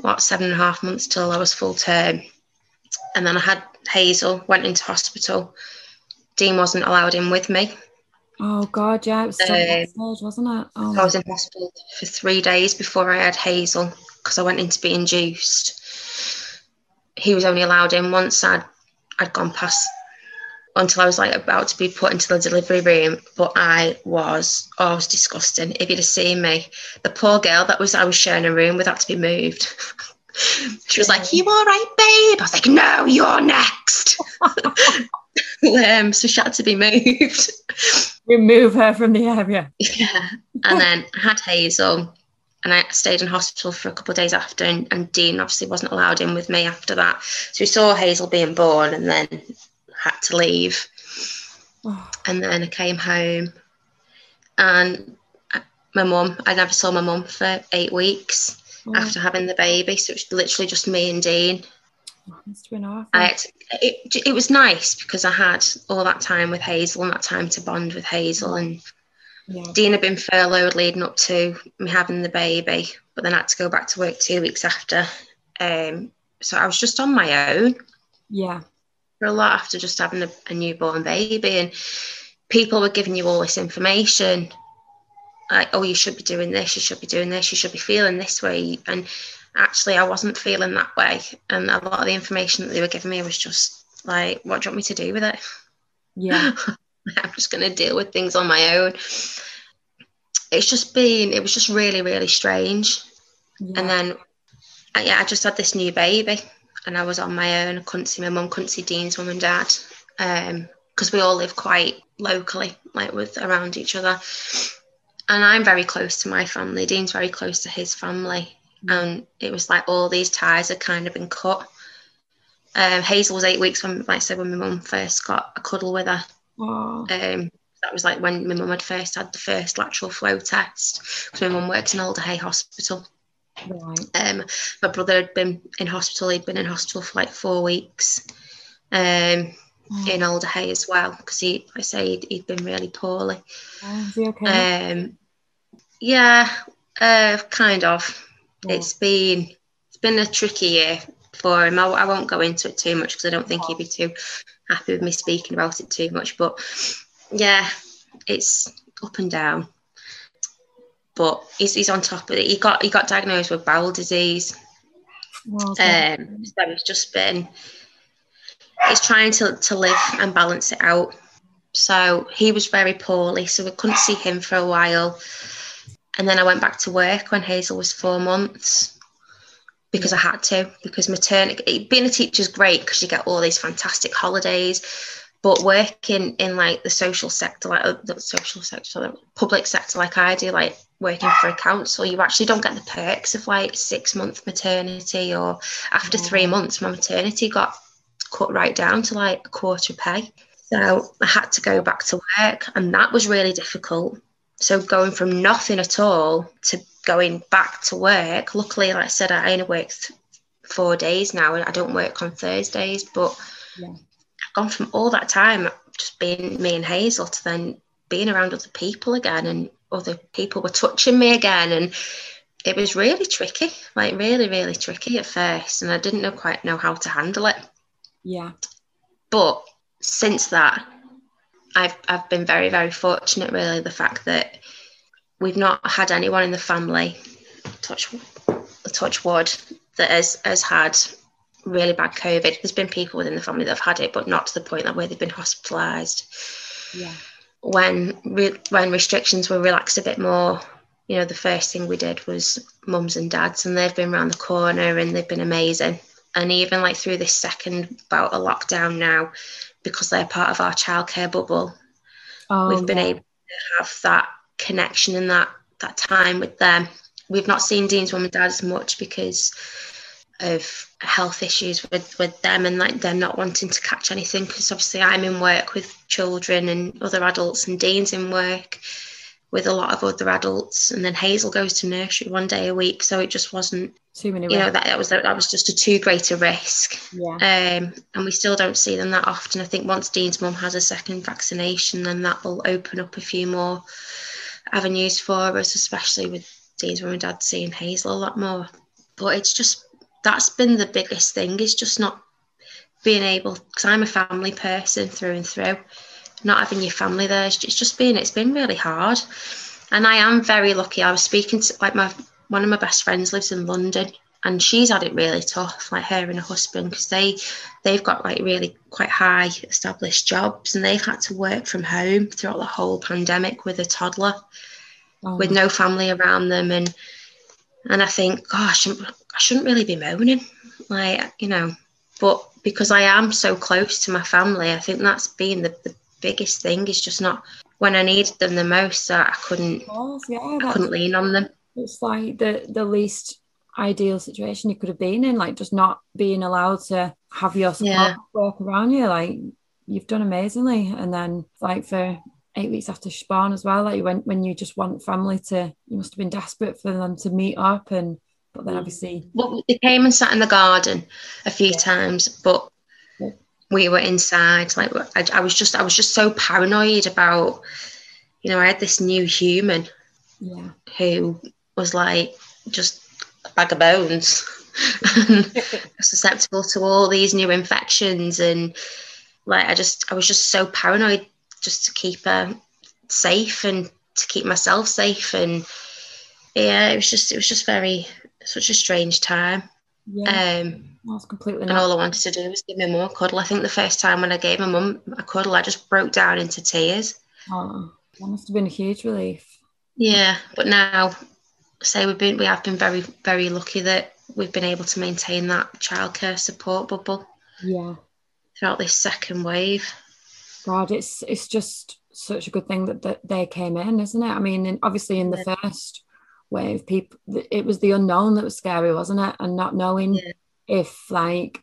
Speaker 1: what seven and a half months till I was full term. And then I had Hazel, went into hospital. Dean wasn't allowed in with me.
Speaker 2: Oh God, yeah, it was so
Speaker 1: Um,
Speaker 2: wasn't it? Oh,
Speaker 1: I was in hospital for three days before I had Hazel because I went in to be induced. He was only allowed in once I'd I'd gone past until I was like about to be put into the delivery room. But I was oh, it was disgusting. If you'd have seen me, the poor girl that was I was sharing a room with had to be moved. she was like, "You all right, babe?" I was like, "No, you're next." um, so she had to be moved.
Speaker 2: remove her from the area.
Speaker 1: Yeah. And then I had Hazel and I stayed in hospital for a couple of days after and, and Dean obviously wasn't allowed in with me after that. So we saw Hazel being born and then had to leave.
Speaker 2: Oh,
Speaker 1: And then I came home and my mum, I never saw my mum for eight weeks
Speaker 2: oh,
Speaker 1: after having the baby. So it was literally just me and Dean.
Speaker 2: Awful.
Speaker 1: I it, it was nice because I had all that time with Hazel and that time to bond with Hazel and
Speaker 2: yeah.
Speaker 1: Dean had been furloughed leading up to me having the baby, but then I had to go back to work two weeks after. Um, so I was just on my own
Speaker 2: Yeah.
Speaker 1: for a lot after just having a, a newborn baby, and people were giving you all this information, like, "Oh, you should be doing this, you should be doing this, you should be feeling this way," and actually, I wasn't feeling that way, and a lot of the information that they were giving me was just like, "What do you want me to do with it?"
Speaker 2: Yeah.
Speaker 1: I'm just going to deal with things on my own. It's just been, it was just really, really strange.
Speaker 2: yeah.
Speaker 1: And then, uh, yeah, I just had this new baby and I was on my own. I couldn't see my mum, couldn't see Dean's mum and dad um, because we all live quite locally, like with around each other. And I'm very close to my family. Dean's very close to his family. And it was like all these ties had kind of been cut. Um, Hazel was eight weeks when, like I said, when my mum first got a cuddle with her. Um, that was like when my mum had first had the first lateral flow test because my mum works in Alder Hey Hospital.
Speaker 2: right.
Speaker 1: Um, my brother had been in hospital. He'd been in hospital for like four weeks. Um,
Speaker 2: Oh,
Speaker 1: in Alder Hey as well because he, I say, he'd, he'd been really poorly.
Speaker 2: oh, is he okay?
Speaker 1: Um, yeah, uh, kind of.
Speaker 2: Yeah.
Speaker 1: It's been it's been a tricky year for him. I, I won't go into it too much because I don't think he'd be too happy with me speaking about it too much. But yeah, it's up and down. But he's, he's on top of it. He got he got diagnosed with bowel disease.
Speaker 2: Oh, okay.
Speaker 1: Um, so it's just been it's trying to, to live and balance it out. So he was very poorly, so we couldn't see him for a while. And then I went back to work when Hazel was four months because I had to. Because maternity, being a teacher is great because you get all these fantastic holidays, but working in like the social sector, like uh, the social sector, the public sector, like I do, like working for a council, you actually don't get the perks of like six month maternity or after three months, my maternity got cut right down to like a quarter pay. So I had to go back to work, and that was really difficult. So going from nothing at all to going back to work. Luckily, like I said, I only worked four days now, and I don't work on Thursdays. But
Speaker 2: Yeah.
Speaker 1: I've gone from all that time just being me and Hazel to then being around other people again, and other people were touching me again and it was really tricky like really really tricky at first and i didn't know quite know how to handle it
Speaker 2: yeah
Speaker 1: but since that i've i've been very very fortunate really the fact that we've not had anyone in the family touch touch wood that has has had really bad covid. There's been people within the family that have had it but not to the point that where they've been hospitalized
Speaker 2: yeah.
Speaker 1: When re- when restrictions were relaxed a bit more you know the first thing we did was mums and dads and they've been around the corner and they've been amazing. And even like through this second bout of lockdown now because they're part of our childcare bubble.
Speaker 2: Oh,
Speaker 1: we've been
Speaker 2: yeah.
Speaker 1: able to have that connection and that that time with them. We've not seen dean's mum and dad as much because of health issues with with them and like them not wanting to catch anything because obviously I'm in work with children and other adults and Dean's in work with a lot of other adults and then Hazel goes to nursery one day a week so it just wasn't
Speaker 2: too many
Speaker 1: you know that, that was that was just a too great a risk.
Speaker 2: Yeah.
Speaker 1: Um, and we still don't see them that often. I think once Dean's mum has a second vaccination then that will open up a few more avenues for us especially with Dean's mum and dad seeing Hazel a lot more. But it's just that's been the biggest thing is just not being able because I'm a family person through and through not having your family there. It's just, been it's been really hard. And I am very lucky. I was speaking to like my one of my best friends lives in London and she's had it really tough like her and her husband because they they've got like really quite high established jobs and they've had to work from home throughout the whole pandemic with a toddler
Speaker 2: Oh,
Speaker 1: with no family around them and and I think gosh I shouldn't really be moaning like you know. But because I am so close to my family I think that's been the, the biggest thing is just not when I needed them the most that I couldn't
Speaker 2: course, yeah
Speaker 1: I couldn't lean on them
Speaker 2: it's like the the least ideal situation you could have been in like just not being allowed to have your support
Speaker 1: Yeah.
Speaker 2: work around you like you've done amazingly and then like for eight weeks after spawn as well like you went when you just want family to you must have been desperate for them to meet up and but then
Speaker 1: Mm.
Speaker 2: obviously
Speaker 1: well, they came and sat in the garden a few
Speaker 2: Yeah.
Speaker 1: times but. We were inside like I, I was just I was just so paranoid about you know I had this new human
Speaker 2: yeah.
Speaker 1: who was like just a bag of bones susceptible to all these new infections. And like I just I was just so paranoid just to keep her safe and to keep myself safe. And yeah it was just it was just very such a strange time.
Speaker 2: Yeah.
Speaker 1: Um
Speaker 2: that's completely
Speaker 1: and
Speaker 2: not
Speaker 1: all I wanted to do was give my mum a cuddle I think the first time when I gave my mum a cuddle I just broke down into tears
Speaker 2: oh, that must have been a huge relief
Speaker 1: Yeah, but now, say we've been we have been very very lucky that we've been able to maintain that childcare support bubble
Speaker 2: yeah
Speaker 1: throughout this second wave.
Speaker 2: God, it's it's just such a good thing that, that they came in, isn't it? I mean, in, obviously in the first wave, people it was the unknown that was scary, wasn't it? And not knowing
Speaker 1: Yeah.
Speaker 2: If like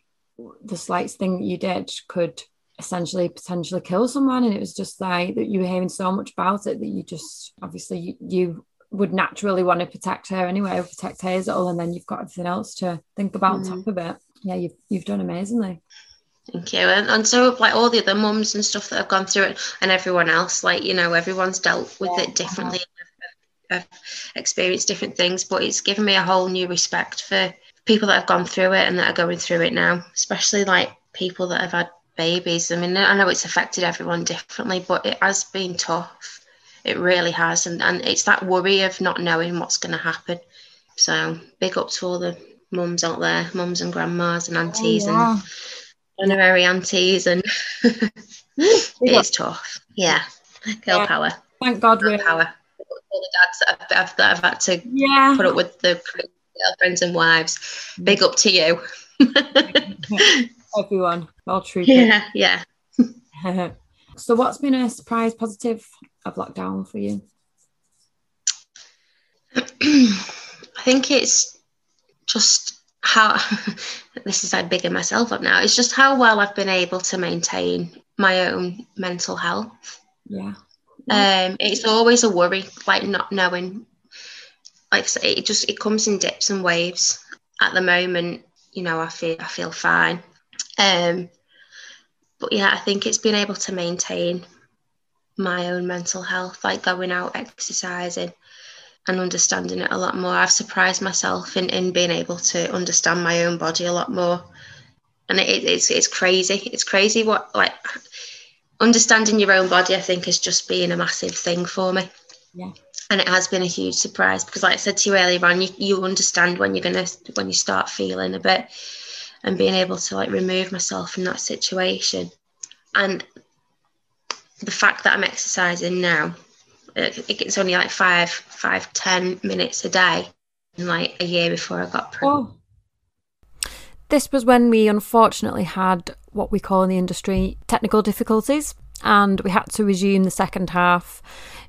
Speaker 2: the slightest thing that you did could essentially potentially kill someone, and it was just like that you were hearing so much about it that you just obviously you, you would naturally want to protect her anyway, or protect Hazel, and then you've got everything else to think about on top mm. of it. Yeah, you've you've done amazingly.
Speaker 1: Thank you. And, and so like all the other mums and stuff that have gone through it and everyone else, like, you know, everyone's dealt with
Speaker 2: Yeah,
Speaker 1: it differently. Uh-huh. I've experienced different things, but it's given me a whole new respect for people that have gone through it and that are going through it now, especially like people that have had babies. I mean, I know it's affected everyone differently, but it has been tough. It really has. And, and it's that worry of not knowing what's going to happen. So big up to all the mums out there, mums and grandmas and aunties
Speaker 2: Oh, yeah.
Speaker 1: and honorary aunties and it is tough. Yeah. Girl
Speaker 2: Yeah.
Speaker 1: power.
Speaker 2: Thank God
Speaker 1: Girl
Speaker 2: we're
Speaker 1: power. All the dads that have, have, that have had to
Speaker 2: yeah.
Speaker 1: put up with the girlfriends and wives. Big up to you.
Speaker 2: Everyone, well true.
Speaker 1: yeah, yeah.
Speaker 2: so, what's been a surprise positive of lockdown for you?
Speaker 1: I think it's just how this is like bigging myself up now. It's just how well I've been able to maintain my own mental health.
Speaker 2: Yeah.
Speaker 1: Um, it's always a worry, like not knowing. Like I say, it just it comes in dips and waves. At the moment, you know, I feel I feel fine. Um, but yeah, I think it's been able to maintain my own mental health, like going out exercising and understanding it a lot more. I've surprised myself in, in being able to understand my own body a lot more. And it, it's it's crazy. It's crazy what like understanding your own body, I think, has just been a massive thing for me.
Speaker 2: Yeah.
Speaker 1: And it has been a huge surprise because, like I said to you earlier on, you, you understand when you're gonna when you start feeling a bit, and being able to like remove myself from that situation, and the fact that I'm exercising now, it's only like five, five, ten minutes a day, like a year before I got pregnant.
Speaker 2: Oh. This was when we unfortunately had what we call in the industry technical difficulties, and we had to resume the second half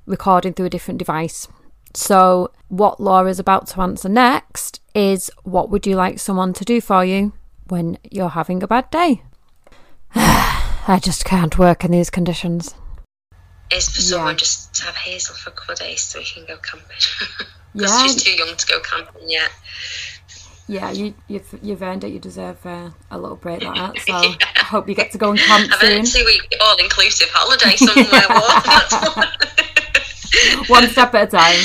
Speaker 2: recording through a different device. So, what Laura's about to answer next is what would you like someone to do for you when you're having a bad day? I just can't work in these conditions.
Speaker 1: Is for someone
Speaker 2: Yeah.
Speaker 1: just to have Hazel for a couple of days so we can go camping.
Speaker 2: Yeah.
Speaker 1: She's too young to go camping yet.
Speaker 2: Yeah, you, you've you've earned it. You deserve uh, a little break like that. So I hope you get to go and camp
Speaker 1: I've
Speaker 2: soon.
Speaker 1: a two week all inclusive holiday somewhere warm. That's what-
Speaker 2: One step at a time.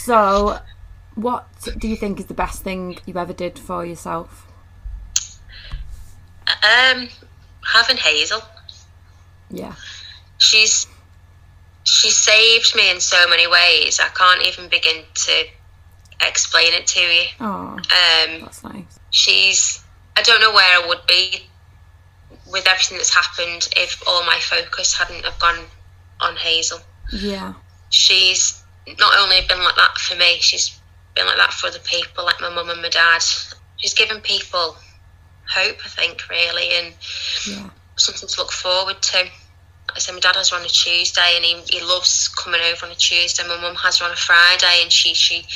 Speaker 2: so, what do you think is the best thing you ever did for yourself?
Speaker 1: um, having Hazel.
Speaker 2: Yeah.
Speaker 1: she's she saved me in so many ways. I can't even begin to explain it to you.
Speaker 2: Oh,
Speaker 1: Um,
Speaker 2: that's nice.
Speaker 1: she's I don't know where I would be with everything that's happened if all my focus hadn't have gone on Hazel.
Speaker 2: Yeah.
Speaker 1: She's not only been like that for me, she's been like that for other people, like my mum and my dad. She's given people hope, I think, really, and
Speaker 2: Yeah.
Speaker 1: something to look forward to. Like I said my dad has her on a Tuesday and he, he loves coming over on a Tuesday. My mum has her on a Friday and she she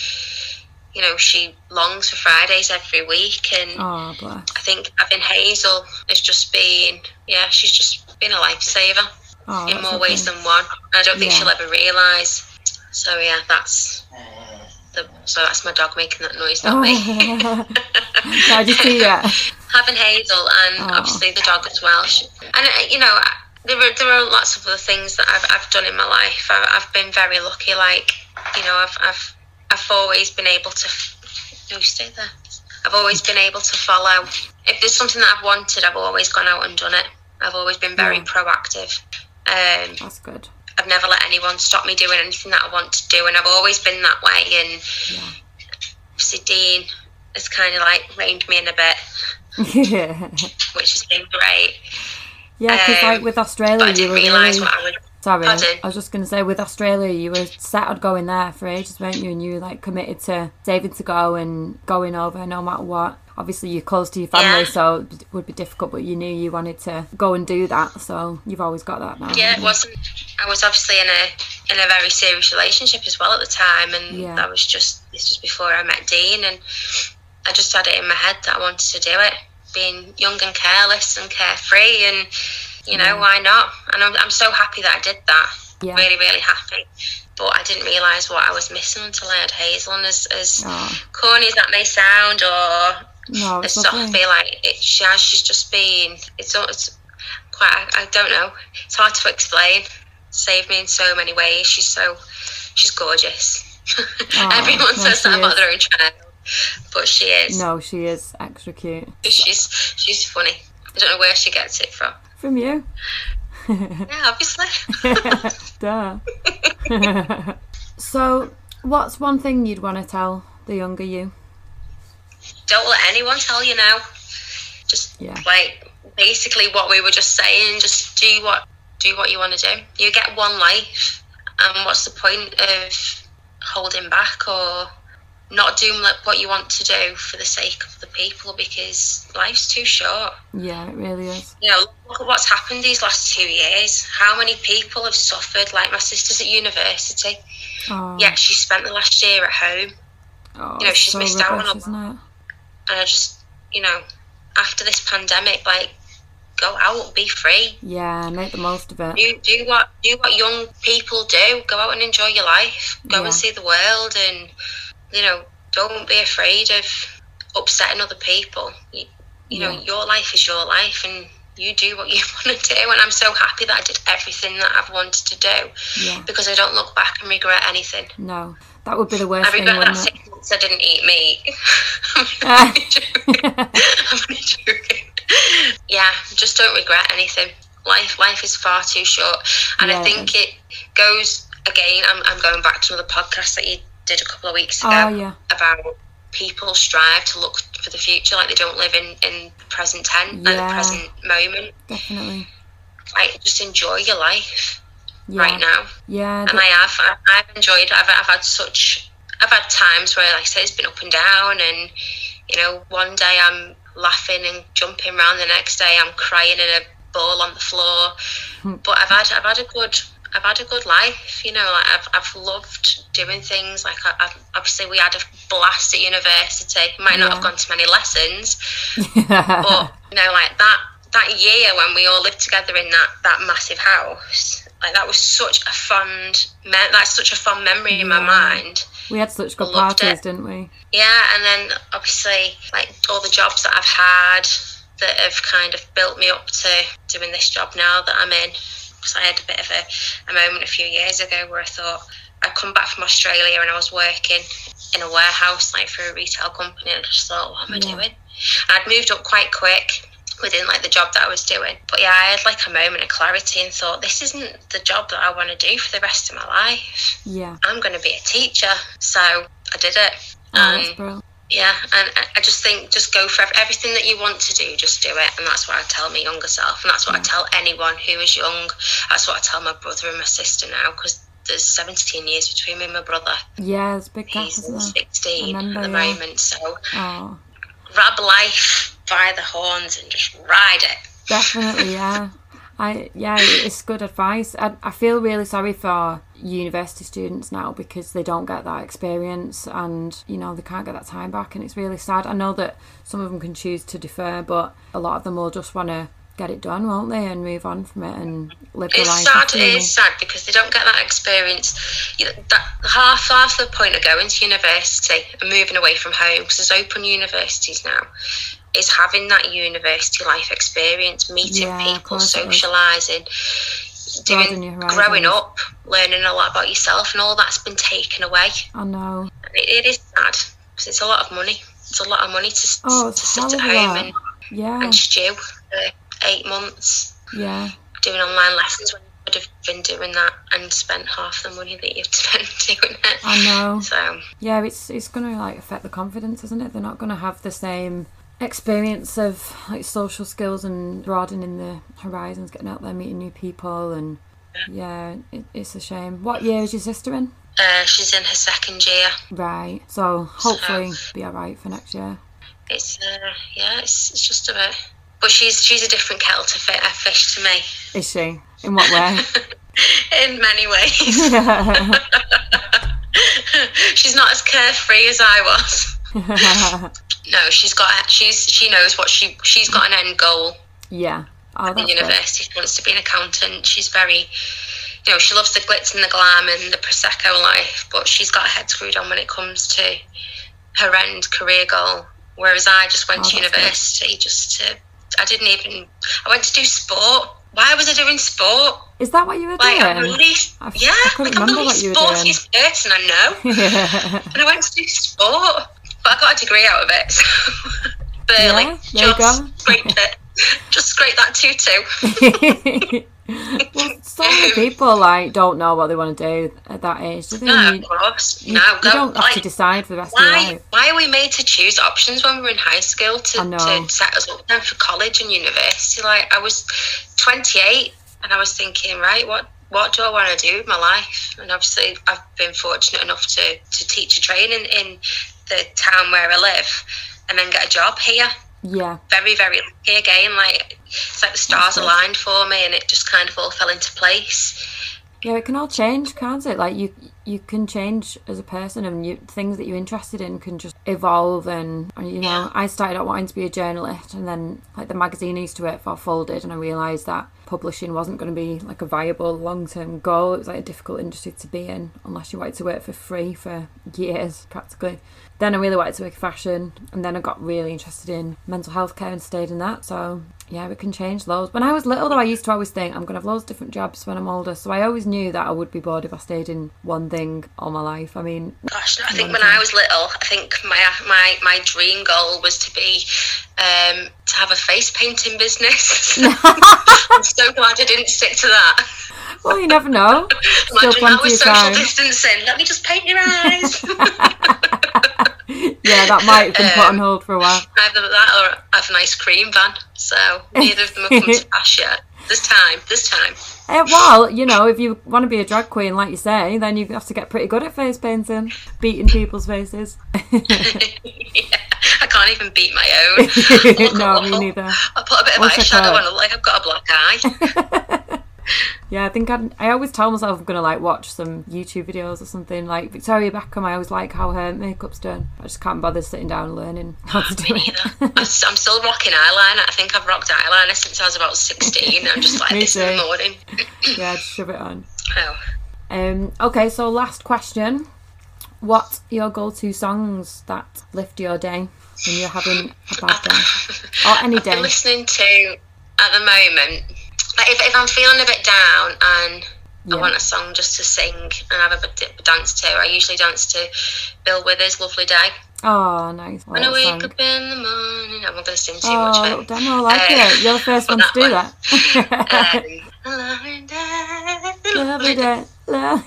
Speaker 1: you know, she longs for Fridays every week and
Speaker 2: Oh.
Speaker 1: I think having Hazel has just been yeah, she's just been a lifesaver
Speaker 2: Oh,
Speaker 1: in more ways than one. And I don't think
Speaker 2: Yeah.
Speaker 1: she'll ever realise. So yeah, that's the so that's my dog making that noise, not me.
Speaker 2: Oh. Can I just see that?
Speaker 1: having Hazel and
Speaker 2: Oh.
Speaker 1: obviously the dog as well. She- And uh, you know, there are there are lots of other things that I've I've done in my life. I've, I've been very lucky. Like you know, I've I've I've always been able to. No, stay there. I've always been able to follow. If there's something that I've wanted, I've always gone out and done it. I've always been very
Speaker 2: Yeah.
Speaker 1: proactive. Um,
Speaker 2: That's good.
Speaker 1: I've never let anyone stop me doing anything that I want to do, and I've always been that way. And
Speaker 2: Yeah.
Speaker 1: obviously, Dean has kind of like reined me in a bit,
Speaker 2: yeah.
Speaker 1: which has been great.
Speaker 2: Yeah, because like
Speaker 1: Um,
Speaker 2: with
Speaker 1: But
Speaker 2: Australia,
Speaker 1: I didn't realise
Speaker 2: really
Speaker 1: what I would.
Speaker 2: Sorry.
Speaker 1: Pardon?
Speaker 2: I was just going to say with Australia, you were set on going there for ages, weren't you? And you were like committed to saving to go and going over no matter what. Obviously, you're close to your family,
Speaker 1: Yeah.
Speaker 2: so it would be difficult. But you knew you wanted to go and do that, so you've always got that now.
Speaker 1: Yeah, it wasn't. I was obviously in a in a very serious relationship as well at the time, and
Speaker 2: Yeah.
Speaker 1: that was just this was before I met Dean, and I just had it in my head that I wanted to do it, being young and careless and carefree, and you know
Speaker 2: Yeah.
Speaker 1: why not? And I'm I'm so happy that I did that.
Speaker 2: Yeah.
Speaker 1: Really, really happy. But I didn't realise what I was missing until I had Hazel, and as as
Speaker 2: Oh,
Speaker 1: corny as that may sound, or
Speaker 2: no,
Speaker 1: as
Speaker 2: lovely.
Speaker 1: softly like it, she has she's just been it's it's quite I, I don't know it's hard to explain saved me in so many ways she's so she's gorgeous everyone says that about their own child but she is
Speaker 2: No, she is extra cute.
Speaker 1: she's she's funny I don't know where she gets it from
Speaker 2: From you.
Speaker 1: Yeah obviously
Speaker 2: Duh. so, what's one thing you'd want to tell the younger you?
Speaker 1: don't let anyone tell you now just
Speaker 2: Yeah.
Speaker 1: like basically what we were just saying just do what do what you want to do you get one life and what's the point of holding back or not doing like what you want to do for the sake of the people because life's too short
Speaker 2: Yeah, it really is.
Speaker 1: you know look at what's happened these last two years how many people have suffered like my sister's at university
Speaker 2: Oh,
Speaker 1: yet she spent the last year at home
Speaker 2: oh,
Speaker 1: you know, she's
Speaker 2: so
Speaker 1: missed out on a-
Speaker 2: isn't
Speaker 1: and i just you know after this pandemic like go out be free
Speaker 2: Yeah, make the most of it.
Speaker 1: do do what do what young people do. Go out and enjoy your life. Go
Speaker 2: Yeah.
Speaker 1: and see the world, and you know, don't be afraid of upsetting other people. You, you know, your life is your life, and you do what you want to do. And I'm so happy that I did everything that I've wanted to do
Speaker 2: Yeah.
Speaker 1: because I don't look back and regret anything.
Speaker 2: No, that would be the worst
Speaker 1: I
Speaker 2: thing,
Speaker 1: regret that six months I didn't eat meat.
Speaker 2: Ah.
Speaker 1: I'm only joking. I'm joking. Yeah, just don't regret anything. Life, life is far too short, and
Speaker 2: Yeah,
Speaker 1: I think it goes again. I'm, I'm going back to another podcast that you did a couple of weeks ago
Speaker 2: Oh yeah,
Speaker 1: about people strive to look for the future, like they don't live in in the present tense, like the present moment.
Speaker 2: definitely.
Speaker 1: Like just enjoy your life
Speaker 2: Yeah,
Speaker 1: right now.
Speaker 2: yeah,
Speaker 1: and I have. I've, I've enjoyed. it. I've, I've had such. I've had times where, like I say, it's been up and down, and you know, one day I'm laughing and jumping around, the next day I'm crying in a ball on the floor.
Speaker 2: Hmm.
Speaker 1: but I've had. I've had a good. I've had a good life, you know. Like I've, I've loved doing things. Like I, I've, obviously, we had a blast at university. Might not have gone to many lessons, but you know, like that that year when we all lived together in that that massive house, like that was such a fond, me- that's such a fond memory in my mind.
Speaker 2: we had such good
Speaker 1: loved
Speaker 2: parties,
Speaker 1: it.
Speaker 2: didn't we?
Speaker 1: Yeah, and then obviously, like all the jobs that I've had that have kind of built me up to doing this job now that I'm in. Because I had a bit of a, a moment a few years ago where I thought I'd come back from Australia and I was working in a warehouse, like for a retail company, and I just thought, what am I
Speaker 2: Yeah.
Speaker 1: doing? I'd moved up quite quick within like the job that I was doing. But yeah, I had like a moment of clarity and thought, this isn't the job that I want to do for the rest of my life.
Speaker 2: Yeah.
Speaker 1: I'm going to be a teacher. So I did it.
Speaker 2: Oh,
Speaker 1: Um,
Speaker 2: brilliant.
Speaker 1: Yeah, and I- just think just go for everything that you want to do, just do it. And that's what I tell my younger self. And that's what I
Speaker 2: mm.
Speaker 1: tell anyone who is young. That's what I tell my brother and my sister now because there's 17 years between me and my brother.
Speaker 2: Yeah, it's big gap,
Speaker 1: He's 16
Speaker 2: Remember,
Speaker 1: at the
Speaker 2: yeah.
Speaker 1: moment. So
Speaker 2: Oh,
Speaker 1: grab life by the horns and just ride it.
Speaker 2: definitely, yeah. I yeah, it's good advice. I, I feel really sorry for university students now because they don't get that experience and you know they can't get that time back and it's really sad. I know that some of them can choose to defer, but a lot of them will just want to get it done, won't they, and move on from it and live
Speaker 1: It's
Speaker 2: life.
Speaker 1: sad. It is sad because they don't get that experience. That half half the point of going to university and moving away from home because there's open universities now is having that university life experience, meeting
Speaker 2: Yeah,
Speaker 1: people,
Speaker 2: course it is.
Speaker 1: socialising, doing growing up, learning a lot about yourself, and all that's been taken away.
Speaker 2: I know.
Speaker 1: It, it is sad because it's a lot of money. It's a lot of money to,
Speaker 2: Oh,
Speaker 1: to sit at home and,
Speaker 2: Yeah,
Speaker 1: and stew for eight months
Speaker 2: yeah.
Speaker 1: doing online lessons when you could have been doing that and spent half the money that you've spent doing it.
Speaker 2: I know.
Speaker 1: So um,
Speaker 2: Yeah, it's it's gonna like affect the confidence, isn't it? They're not gonna have the same experience of like social skills and broadening the horizons, getting out there, meeting new people, and yeah, it, it's a shame. What year is your sister in?
Speaker 1: uh, she's in her second year.
Speaker 2: Right. So hopefully be alright for next year.
Speaker 1: It's uh, yeah, it's, it's just a bit. But she's she's a different kettle to fit a fish to me
Speaker 2: Is she? In what way?
Speaker 1: in many ways. she's not as carefree as I was. No, she's got she's she knows what she she's got an end goal
Speaker 2: yeah. Oh, that's good.
Speaker 1: university. She wants to be an accountant. She's very, you know, she loves the glitz and the glam and the prosecco life, but she's got her head screwed on when it comes to her end career goal. Whereas I just went
Speaker 2: Oh,
Speaker 1: to
Speaker 2: that's good.
Speaker 1: university just to. I didn't even. I went to do sport. Why was I doing sport?
Speaker 2: Is that what you were
Speaker 1: Like I'm the
Speaker 2: doing?
Speaker 1: least.
Speaker 2: I f-
Speaker 1: yeah,
Speaker 2: I
Speaker 1: like I'm the least
Speaker 2: you were doing.
Speaker 1: sportiest person I know, and I went to do sport. But I got a degree out of it. So barely.
Speaker 2: Yeah,
Speaker 1: just scraped it. Just scraped that two two.
Speaker 2: well, so many people like don't know what they want to do at that age, do they?
Speaker 1: No, of course.
Speaker 2: You,
Speaker 1: no,
Speaker 2: you
Speaker 1: go.
Speaker 2: don't have to decide for the rest of your
Speaker 1: why,
Speaker 2: life.
Speaker 1: why are we made to choose options when we were in high school to, to set us up then for college and university? Like, I was 28 and I was thinking, right, what what do I want to do with my life? And obviously, I've been fortunate enough to, to teach a train in, the town where I live and then get a job here.
Speaker 2: Yeah,
Speaker 1: Very, very lucky again. Like, it's like the stars aligned for me and it just kind of all fell into place.
Speaker 2: yeah, it can all change, can't it? Like you, you can change as a person and you, things that you're interested in can just evolve and, and, you know
Speaker 1: Yeah.
Speaker 2: i started out wanting to be a journalist and then like the magazine I used to work for folded and i realized that publishing wasn't going to be like a viable long-term goal. It was like a difficult industry to be in unless you wanted to work for free for years practically then i really wanted to work in fashion and then i got really interested in mental health care and stayed in that so yeah, we can change loads. When I was little, though, I used to always think I'm going to have loads of different jobs when I'm older. So I always knew that I would be bored if I stayed in one thing all my life. I mean,
Speaker 1: Gosh, I think when I was little, I think my my my dream goal was to be um, to have a face painting business. I'm so glad I didn't stick to that.
Speaker 2: well, you never know. Still
Speaker 1: Imagine that with social
Speaker 2: time.
Speaker 1: distancing. Let me just paint your eyes.
Speaker 2: Yeah, that might have been put on hold for a while.
Speaker 1: Either that or have an ice cream van. So neither of them have come to pass yet. This time. this time.
Speaker 2: Eh, well, you know, if you want to be a drag queen, like you say, then you have to get pretty good at face painting, beating people's faces.
Speaker 1: yeah, I can't even beat my own.
Speaker 2: No, me neither.
Speaker 1: I put a bit of
Speaker 2: Wish I
Speaker 1: eyeshadow on, like I've got a black eye.
Speaker 2: Yeah, I think I'd, I always tell myself I'm gonna like watch some YouTube videos or something. Like Victoria Beckham, I always like how her makeup's done. I just can't bother sitting down and learning how to do it.
Speaker 1: I'm, I'm still rocking eyeliner. I think I've rocked eyeliner since I was about 16. I'm just like this in the morning.
Speaker 2: yeah, just shove it on.
Speaker 1: Oh.
Speaker 2: Um, okay, so last question. What are your go-to songs that lift your day when you're having a bad day? Or any day?
Speaker 1: listening to, at the moment, like if, if I'm feeling a bit down and
Speaker 2: Yeah.
Speaker 1: I want a song just to sing and have a bit of dance to, I usually dance to Bill Withers' Lovely Day.
Speaker 2: Oh, nice.
Speaker 1: When I wake up in the morning, I'm not going to sing too
Speaker 2: Oh,
Speaker 1: much it.
Speaker 2: demo, I like
Speaker 1: Uh,
Speaker 2: it. You're the first one to do
Speaker 1: one.
Speaker 2: that.
Speaker 1: Um, Lovely Day,
Speaker 2: Lovely day. lo-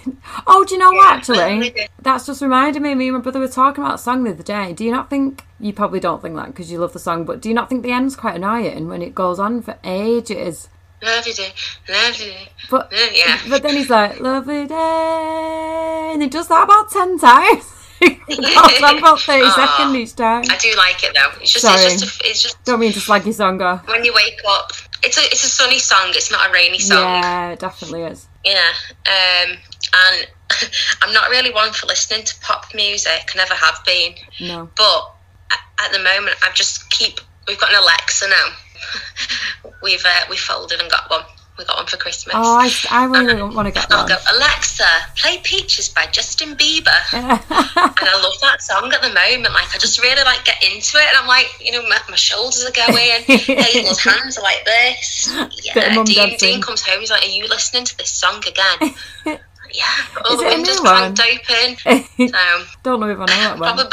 Speaker 2: Oh, do you know what, actually? That's just reminded me. Me and my brother were talking about a song the other day. Do you not think, you probably don't think that because you love the song, but do you not think the end's quite annoying when it goes on for ages?
Speaker 1: Lovely day, lovely day.
Speaker 2: But
Speaker 1: Yeah.
Speaker 2: but then he's like, lovely day, and he does that about ten times. it about thirty
Speaker 1: Aw.
Speaker 2: seconds each time.
Speaker 1: I do like it though. It's just,
Speaker 2: Sorry.
Speaker 1: it's just, a, it's just
Speaker 2: Don't mean to slag your song off.
Speaker 1: when you wake up. It's a, it's a sunny song. It's not a rainy song.
Speaker 2: Yeah, it definitely is.
Speaker 1: Yeah. Um, and I'm not really one for listening to pop music. Never have been.
Speaker 2: No.
Speaker 1: But at the moment, I've just keep. We've got an Alexa now. We've uh, we folded and got one. We got one for Christmas.
Speaker 2: Oh, I, I really want to get
Speaker 1: I'll
Speaker 2: one.
Speaker 1: go, Alexa, play Peaches by Justin Bieber. and I love that song at the moment. Like, I just really like get into it. And I'm like, you know, my, my shoulders are going. Hazel's hands are like this. Yeah. Dean. Dean comes home. He's like, Are you listening to this song again? yeah. All
Speaker 2: Is
Speaker 1: the
Speaker 2: a
Speaker 1: windows cranked open. So,
Speaker 2: Don't know if I know that one.
Speaker 1: probably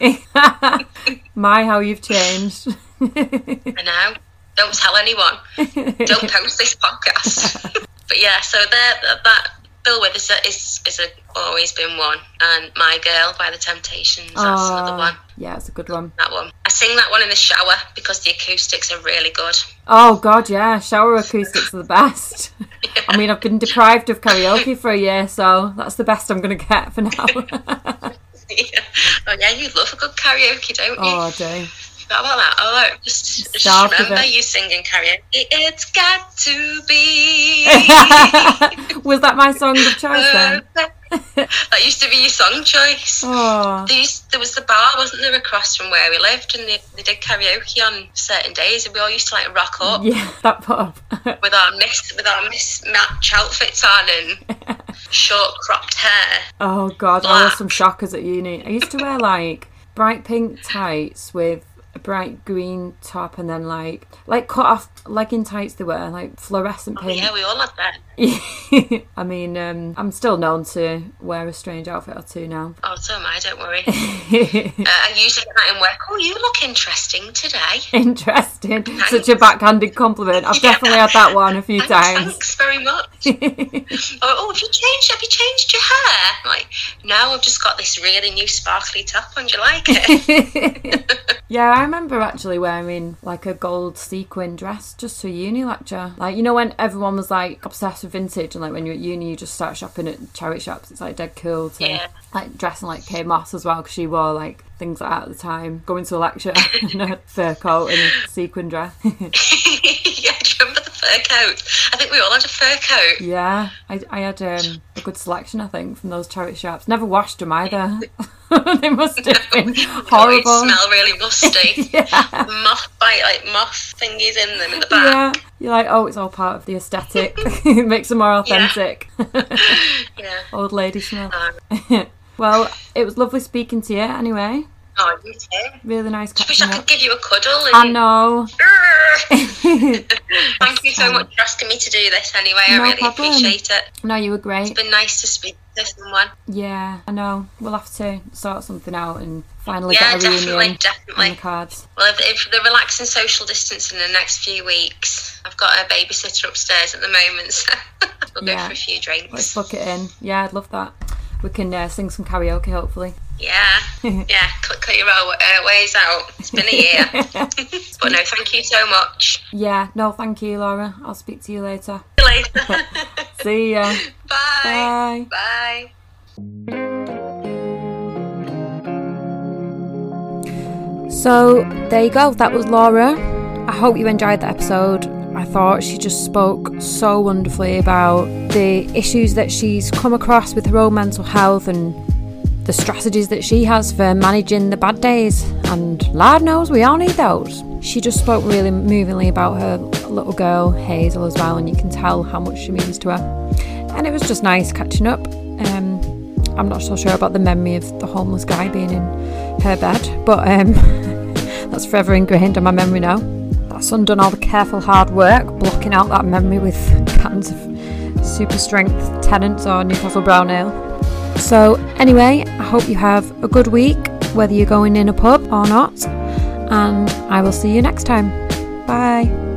Speaker 1: believer.
Speaker 2: My, how you've changed.
Speaker 1: I know. Don't tell anyone. Don't post this podcast. but yeah, so there, that, Bill Withers is is a, always been one, and My Girl by the Temptations. That's another
Speaker 2: Oh,
Speaker 1: one.
Speaker 2: yeah, it's a good one.
Speaker 1: That one. I sing that one in the shower because the acoustics are really good.
Speaker 2: Oh god, yeah, shower acoustics are the best. I mean, I've been deprived of karaoke for a year, so that's the best I'm going to get for now.
Speaker 1: yeah. Oh yeah, you love a good karaoke, don't you?
Speaker 2: oh, I do.
Speaker 1: Forgot about that. Oh, just, just remember you singing karaoke. It's got to be.
Speaker 2: Was that my song of choice then?
Speaker 1: that used to be your song choice.
Speaker 2: Oh,
Speaker 1: There, used, there was the bar, wasn't there, across from where we lived, and they, they did karaoke on certain days, and we all used to like rock up
Speaker 2: yeah, that pub.
Speaker 1: with our miss with our mismatch outfits on and short cropped hair.
Speaker 2: Oh god, I wore some shockers at uni. I used to wear like bright pink tights with a bright green top and then like like cut off legging tights they were, like fluorescent
Speaker 1: Oh,
Speaker 2: pink.
Speaker 1: yeah, we all had that.
Speaker 2: I mean, um, I'm still known to wear a strange outfit or two now.
Speaker 1: Oh, so am I. Don't worry. uh, I usually get that in work. Oh, you look interesting today.
Speaker 2: Interesting. Such a backhanded compliment. I've definitely had that one a few
Speaker 1: Thanks,
Speaker 2: times.
Speaker 1: thanks very much. oh, oh, have you changed? Have you changed your hair? I'm like, no, I've just got this really new sparkly top on. Do you like it?
Speaker 2: yeah, I remember actually wearing like a gold sequin dress just to uni lecture. Like, you know, when everyone was like obsessed with vintage and like when you're at uni, you just start shopping at charity shops. It's like dead cool to
Speaker 1: Yeah.
Speaker 2: like dressing like Kate Moss as well because she wore like things like that at the time. Going to a lecture in a fur coat and a sequin dress.
Speaker 1: yeah, do you remember the fur coat. I think we all had a fur coat.
Speaker 2: Yeah, I, I had um, a good selection, I think, from those charity shops. Never washed them either. they must have been horrible.
Speaker 1: Smell really musty.
Speaker 2: yeah.
Speaker 1: Moth bite, like moth thingies in them in the back.
Speaker 2: Yeah, you're like, oh, it's all part of the aesthetic. it makes them more authentic.
Speaker 1: Yeah.
Speaker 2: Old lady smell.
Speaker 1: Um,
Speaker 2: well, it was lovely speaking to you anyway.
Speaker 1: Oh, you too.
Speaker 2: Really nice
Speaker 1: I wish I could
Speaker 2: up.
Speaker 1: give you a cuddle. And
Speaker 2: I know.
Speaker 1: Thank you so much for asking me to do this anyway. I really
Speaker 2: problem.
Speaker 1: appreciate it.
Speaker 2: No, you were great.
Speaker 1: It's been nice to speak to someone.
Speaker 2: Yeah, I know. We'll have to sort something out and finally
Speaker 1: Yeah,
Speaker 2: get a
Speaker 1: definitely,
Speaker 2: reunion on
Speaker 1: definitely.
Speaker 2: the cards.
Speaker 1: Well, if, if they're relaxing social distance in the next few weeks, I've got a babysitter upstairs at the moment, so we'll
Speaker 2: Yeah.
Speaker 1: go for a few drinks.
Speaker 2: Let's book it in. Yeah, I'd love that. We can uh, sing some karaoke, hopefully.
Speaker 1: Yeah, yeah, cut, cut your own uh, ways out. It's been a year. but no, thank you so much.
Speaker 2: Yeah, no, thank you, Laura. I'll speak to you later.
Speaker 1: See you later.
Speaker 2: See ya.
Speaker 1: Bye.
Speaker 2: Bye.
Speaker 1: Bye.
Speaker 2: So there you go. That was Laura. I hope you enjoyed the episode. I thought she just spoke so wonderfully about the issues that she's come across with her own mental health and the strategies that she has for managing the bad days. And Lord knows we all need those. She just spoke really movingly about her little girl, Hazel, as well, and you can tell how much she means to her. And it was just nice catching up. Um, I'm not so sure about the memory of the homeless guy being in her bed, but um, that's forever ingrained in my memory now. That's undone all the careful hard work, blocking out that memory with cans of super strength Tennent's or Newcastle Brown Ale. So, anyway, I hope you have a good week, whether you're going in a pub or not, and I will see you next time. Bye.